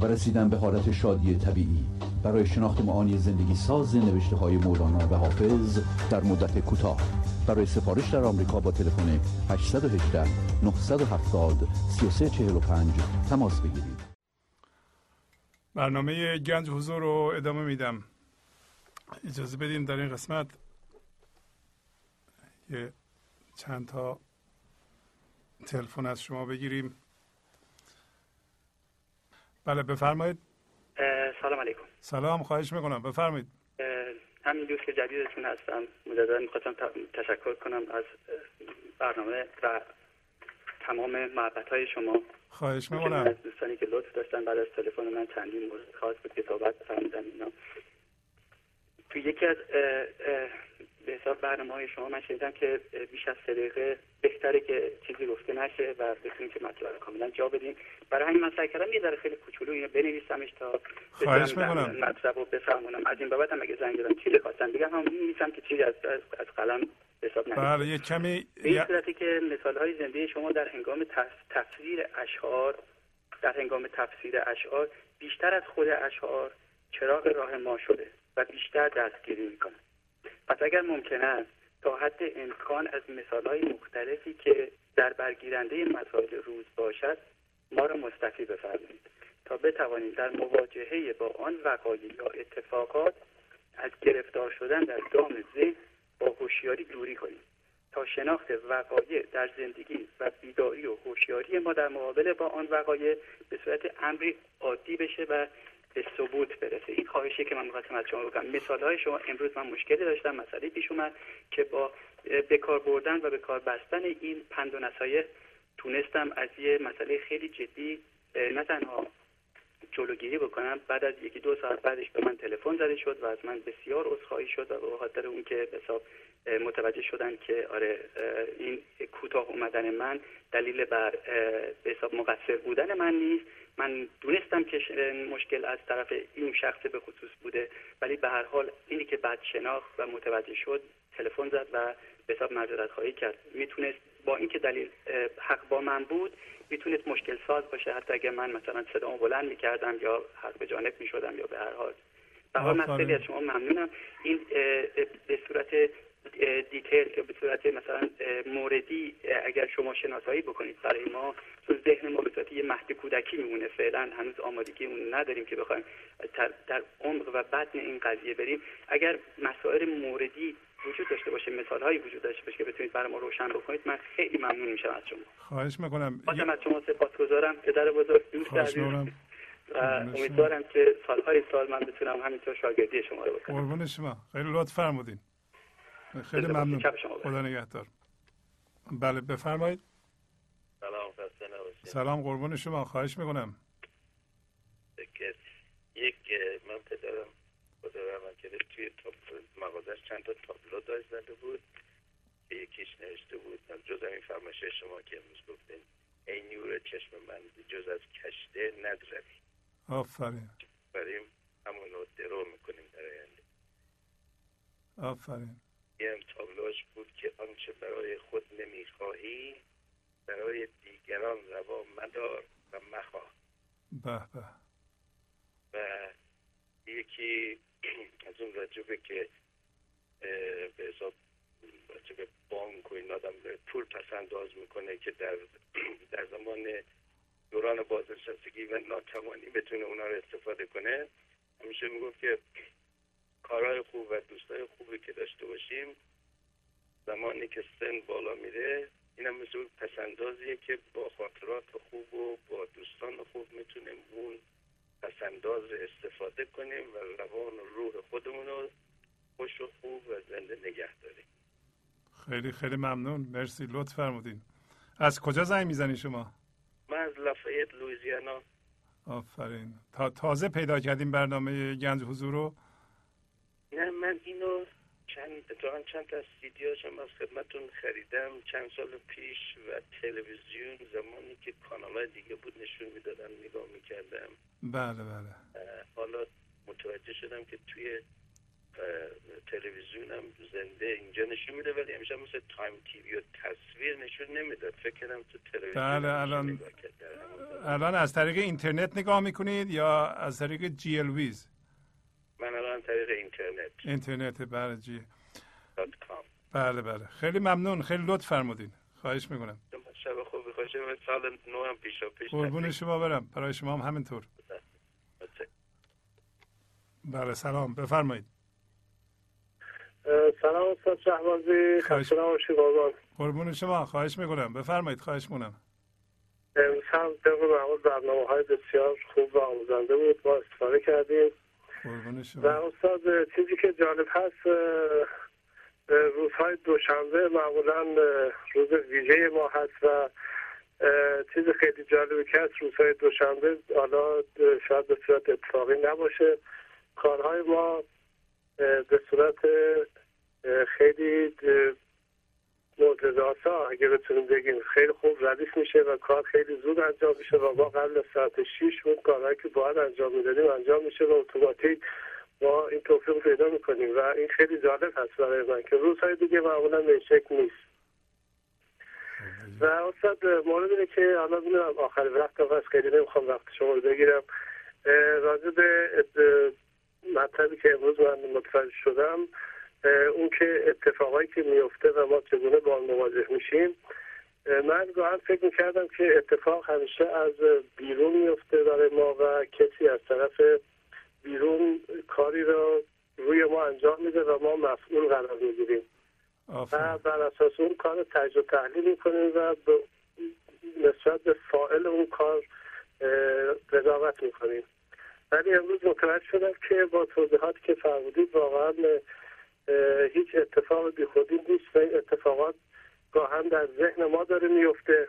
و رسیدن به حالت شادی طبیعی. برای شناخت معانی زندگی ساز نوشته های مولانا و حافظ در مدت کوتاه. برای سفارش در آمریکا با تلفن 818 970 3345 تماس بگیرید. برنامه گنج حضور رو ادامه میدم. اجازه بدیم در این قسمت یه چند تا تلفن از شما بگیریم. بله بفرمایید. سلام علیکم. سلام خواهش می‌کنم. بفرمایید. همین دوست جدیدتون هستم. مجددا می‌خواستم تشکر کنم از برنامه و تمام محبت های شما. خواهش می‌کنم. از دوستانی که لطف داشتن بعد از تلفن من چندین مورد خاص بود که صحبت فرمودن اینا. تو یکی از به حساب برنامه های شما من شنیدم که بیش از سه دقیقه بهتره که چیزی گفته نشه و بتونیم که مطلب کاملا جا بدیم. برای همین من سعی کردم یه ذره خیلی کوچولو اینو بنویسمش تا خواهش می‌کنم. مطلب رو بفهمونم. از این بابت هم اگه زنگ زدم چیزی خواستم بگم هم می‌نویسم که چیزی از از قلم حساب نشه بله یه کمی به این صورتی که مثال های زنده شما در هنگام تفسیر اشعار در هنگام تفسیر اشعار بیشتر از خود اشعار چراغ راه ما شده و بیشتر دستگیری می‌کنه. پس اگر ممکن است تا حد امکان از های مختلفی که در برگیرنده مسائل روز باشد ما را مستفی بفرمایید تا بتوانیم در مواجهه با آن وقایع یا اتفاقات از گرفتار شدن در دام ذهن با هوشیاری دوری کنیم تا شناخت وقایع در زندگی و بیداری و هوشیاری ما در مقابل با آن وقایع به صورت امری عادی بشه و به ثبوت برسه. این خواهشی که من می‌خواستم از شما بکنم مثال های شما امروز من مشکلی داشتم مسئله پیش اومد که با به کار بردن و به کار بستن این پند و نصایح تونستم از یه مسئله خیلی جدی نه تنها جلوگیری بکنم بعد از یکی دو ساعت بعدش به من تلفن زده شد و از من بسیار عذرخواهی شد و به خاطر اون که حساب متوجه شدن که آره این کوتاه اومدن من دلیل بر به حساب مقصر بودن من نیست. من دونستم که مشکل از طرف این شخص به خصوص بوده ولی به هر حال اینی که بعد شناخت و متوجه شد تلفن زد و به حساب معذرت خواهی کرد. می‌تونست با اینکه دلیل حق با من بود می‌تونست مشکل ساز باشه. حتی اگر من مثلا صدامو بلند می‌کردم یا حق به جانب می‌شدم یا به هر حال. به حال من از شما ممنونم. این به صورت دیتیل که به صورت مثلا موردی اگر شما شناسایی بکنید برای ما تو ذهن ما به صورت یه مهد کودکی میمونه. فعلا هنوز آمادگی اون نداریم که بخوایم در عمق و بدن این قضیه بریم. اگر مسائل موردی وجود داشته باشه مثال هایی وجود داشته باشه که بتونید برای ما روشن بکنید من خیلی ممنون میشم از شما. خواهش می‌کنم. بازم از شما سپاسگزارم. پدر بزرگ دوست عزیز. و امیدوارم که سالهای سال من بتونم همینطور شاگردی شما رو بکنم. قربون شما. خیلی لطف فرمودین. خیلی ممنون. خدا نگهدار. بله بفرمایید. سلام سلام قربون شما. خواهش می‌کنم. یک من پدرم خدا رحمت کرده توی مغازش چند تا تابلو داشت زده بود. که یکیش نوشته بود. جز این فرمایش شما که امروز گفتین ای نور چشم من جز از کشته ندروی. آفرین. بریم همون رو درو می‌کنیم در آینده. آفرین. هم تابلوش بود که آنچه برای خود نمی‌خواهی برای دیگران روا مدار و مخواه. به به. و یکی از اون راجبه که به حساب راجبه بانک و این آدم پول پس انداز می‌کنه که در در زمان دوران بازنشستگی و ناتوانی بتونه اونا رو استفاده کنه همیشه می‌گفت که کارهای خوب و دوستای خوبی که داشته باشیم. زمانی که سن بالا میره اینم مثل پسندازیه که با خاطرات خوب و با دوستان خوب می‌تونیم اون پسنداز رو استفاده کنیم و روان و روح خودمون رو خوش و خوب و زنده نگه داریم. خیلی خیلی ممنون. مرسی. لطف فرمودین. از کجا زنگ می‌زنی شما؟ من از لافایت لویزیانا آفرین. تا تازه پیدا کردیم برنامه گنج حضور رو. نه من اینو چند اتفاقا چند تا سی‌دیاشم از خدمتتون خریدم. چند سال پیش و تلویزیون زمانی که کانال دیگه بود نشون می‌دادن نگاه می‌کردم. بله بله. حالا متوجه شدم که توی تلویزیونم زنده اینجا نشون میده ولی همیشه مثل تایم تی‌وی و تصویر نشون نمی‌داد. فکر کردم تو تلویزیون بله الان الان از طریق اینترنت نگاه می‌کنید یا از طریق GLWiZ؟ من الان طریق اینترنت. اینترنت بله جی کام. بله بله. خیلی ممنون. خیلی لطف فرمودین. خواهش می‌کنم. شب خوبی خوش سال نو هم پیش پیش قربون شما برم. برای شما هم همینطور. بله سلام. بفرمایید. سلام استاد شهبازی. نباشید قربان قربون شما. خواهش می‌کنم. بفرمایید. خواهش می‌کنم. امروز هم طبق معمول برنامه های بسیار خوب و آموزنده بود. ما استفاده کردیم. و استاد چیزی که جالب هست روزهای دوشنبه معمولا روز ویژه ما هست و چیز خیلی جالبی که هست روزهای دوشنبه حالا شاید به صورت اتفاقی نباشه. کارهای ما به صورت خیلی معجزاتا اگه بتونیم بگیم خیلی خوب ردیف میشه و کار خیلی زود انجام میشه و ما قبل ساعت 6 اون کارهایی که باید انجام می‌دادیم انجام میشه و اتوماتیک ما این توفیق پیدا می‌کنیم و این خیلی جالب هست برای من که روزهای دیگه معمولا به شکل نیست. و استاد مورد اینه که حالا می‌دونم آخر وقت هست خیلی نمی‌خوام وقت شما رو بگیرم. راجع به مطلبی که امروز من متوجه شدم اون که اتفاقایی که میفته و ما چگونه با مواجه میشیم من گاهن فکر می‌کردم که اتفاق همیشه از بیرون میفته برای ما و کسی از طرف بیرون کاری را روی ما انجام میده و ما مسئول قرار می‌گیریم. و بر اساس اون کار تجربه تحلیل می‌کنیم و نسبت به فائل اون کار قضاوت می‌کنیم. ولی امروز متوجه شدم که با توضیحاتی که فرمودید واقعا هیچ اتفاق بی خودی نیست و این اتفاقات گاهن در ذهن ما داره میفته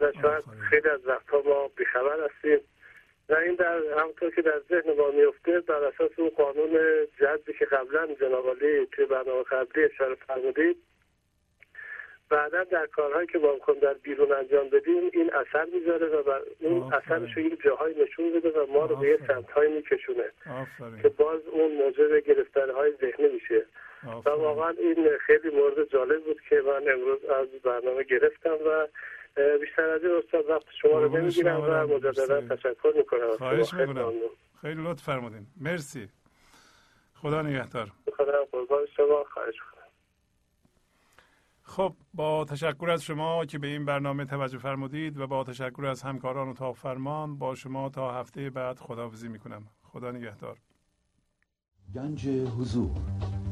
و شاید خیلی از وقتها ما بیخبر هستیم. و این در همونطور که در ذهن ما میفته بر اساس اون قانون جذبی که قبلا جناب علی توی برنامه قبلی اشاره فرمودید بعدا در کارهایی که ما میکن در بیرون انجام بدیم این اثر می‌ذاره و بر اون اثرش رو این جاهای نشون بده و ما رو به یه سمت میکشونه که باز اون موجب گرفتن های ذهنی میشه. و واقعا این خیلی مورد جالب بود که من امروز از برنامه گرفتم و بیشتر از این استاد وقت شما رو نمی‌گیرم و مجددا تشکر می‌کنم خواهش می‌کنم. خیلی لطف فرمودین. مرسی. خدا نگهدار. خدا قربان شما. خواهش خب با تشکر از شما که به این برنامه توجه فرمودید و با تشکر از همکاران اتاق فرمان با شما تا هفته بعد خداحافظی می‌کنم. خدا نگهدار. گنج حضور.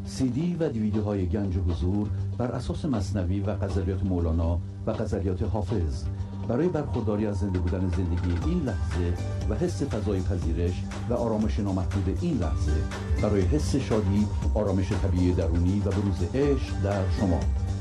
سی دی و دیویدیو های گنج حضور بر اساس مصنوی و قذریات مولانا و قذریات حافظ. برای برخورداری از زنده بودن زندگی این لحظه و حس فضای پذیرش و آرامش نامحدود این لحظه برای حس شادی آرامش طبیعی درونی و بروز عشق در شما.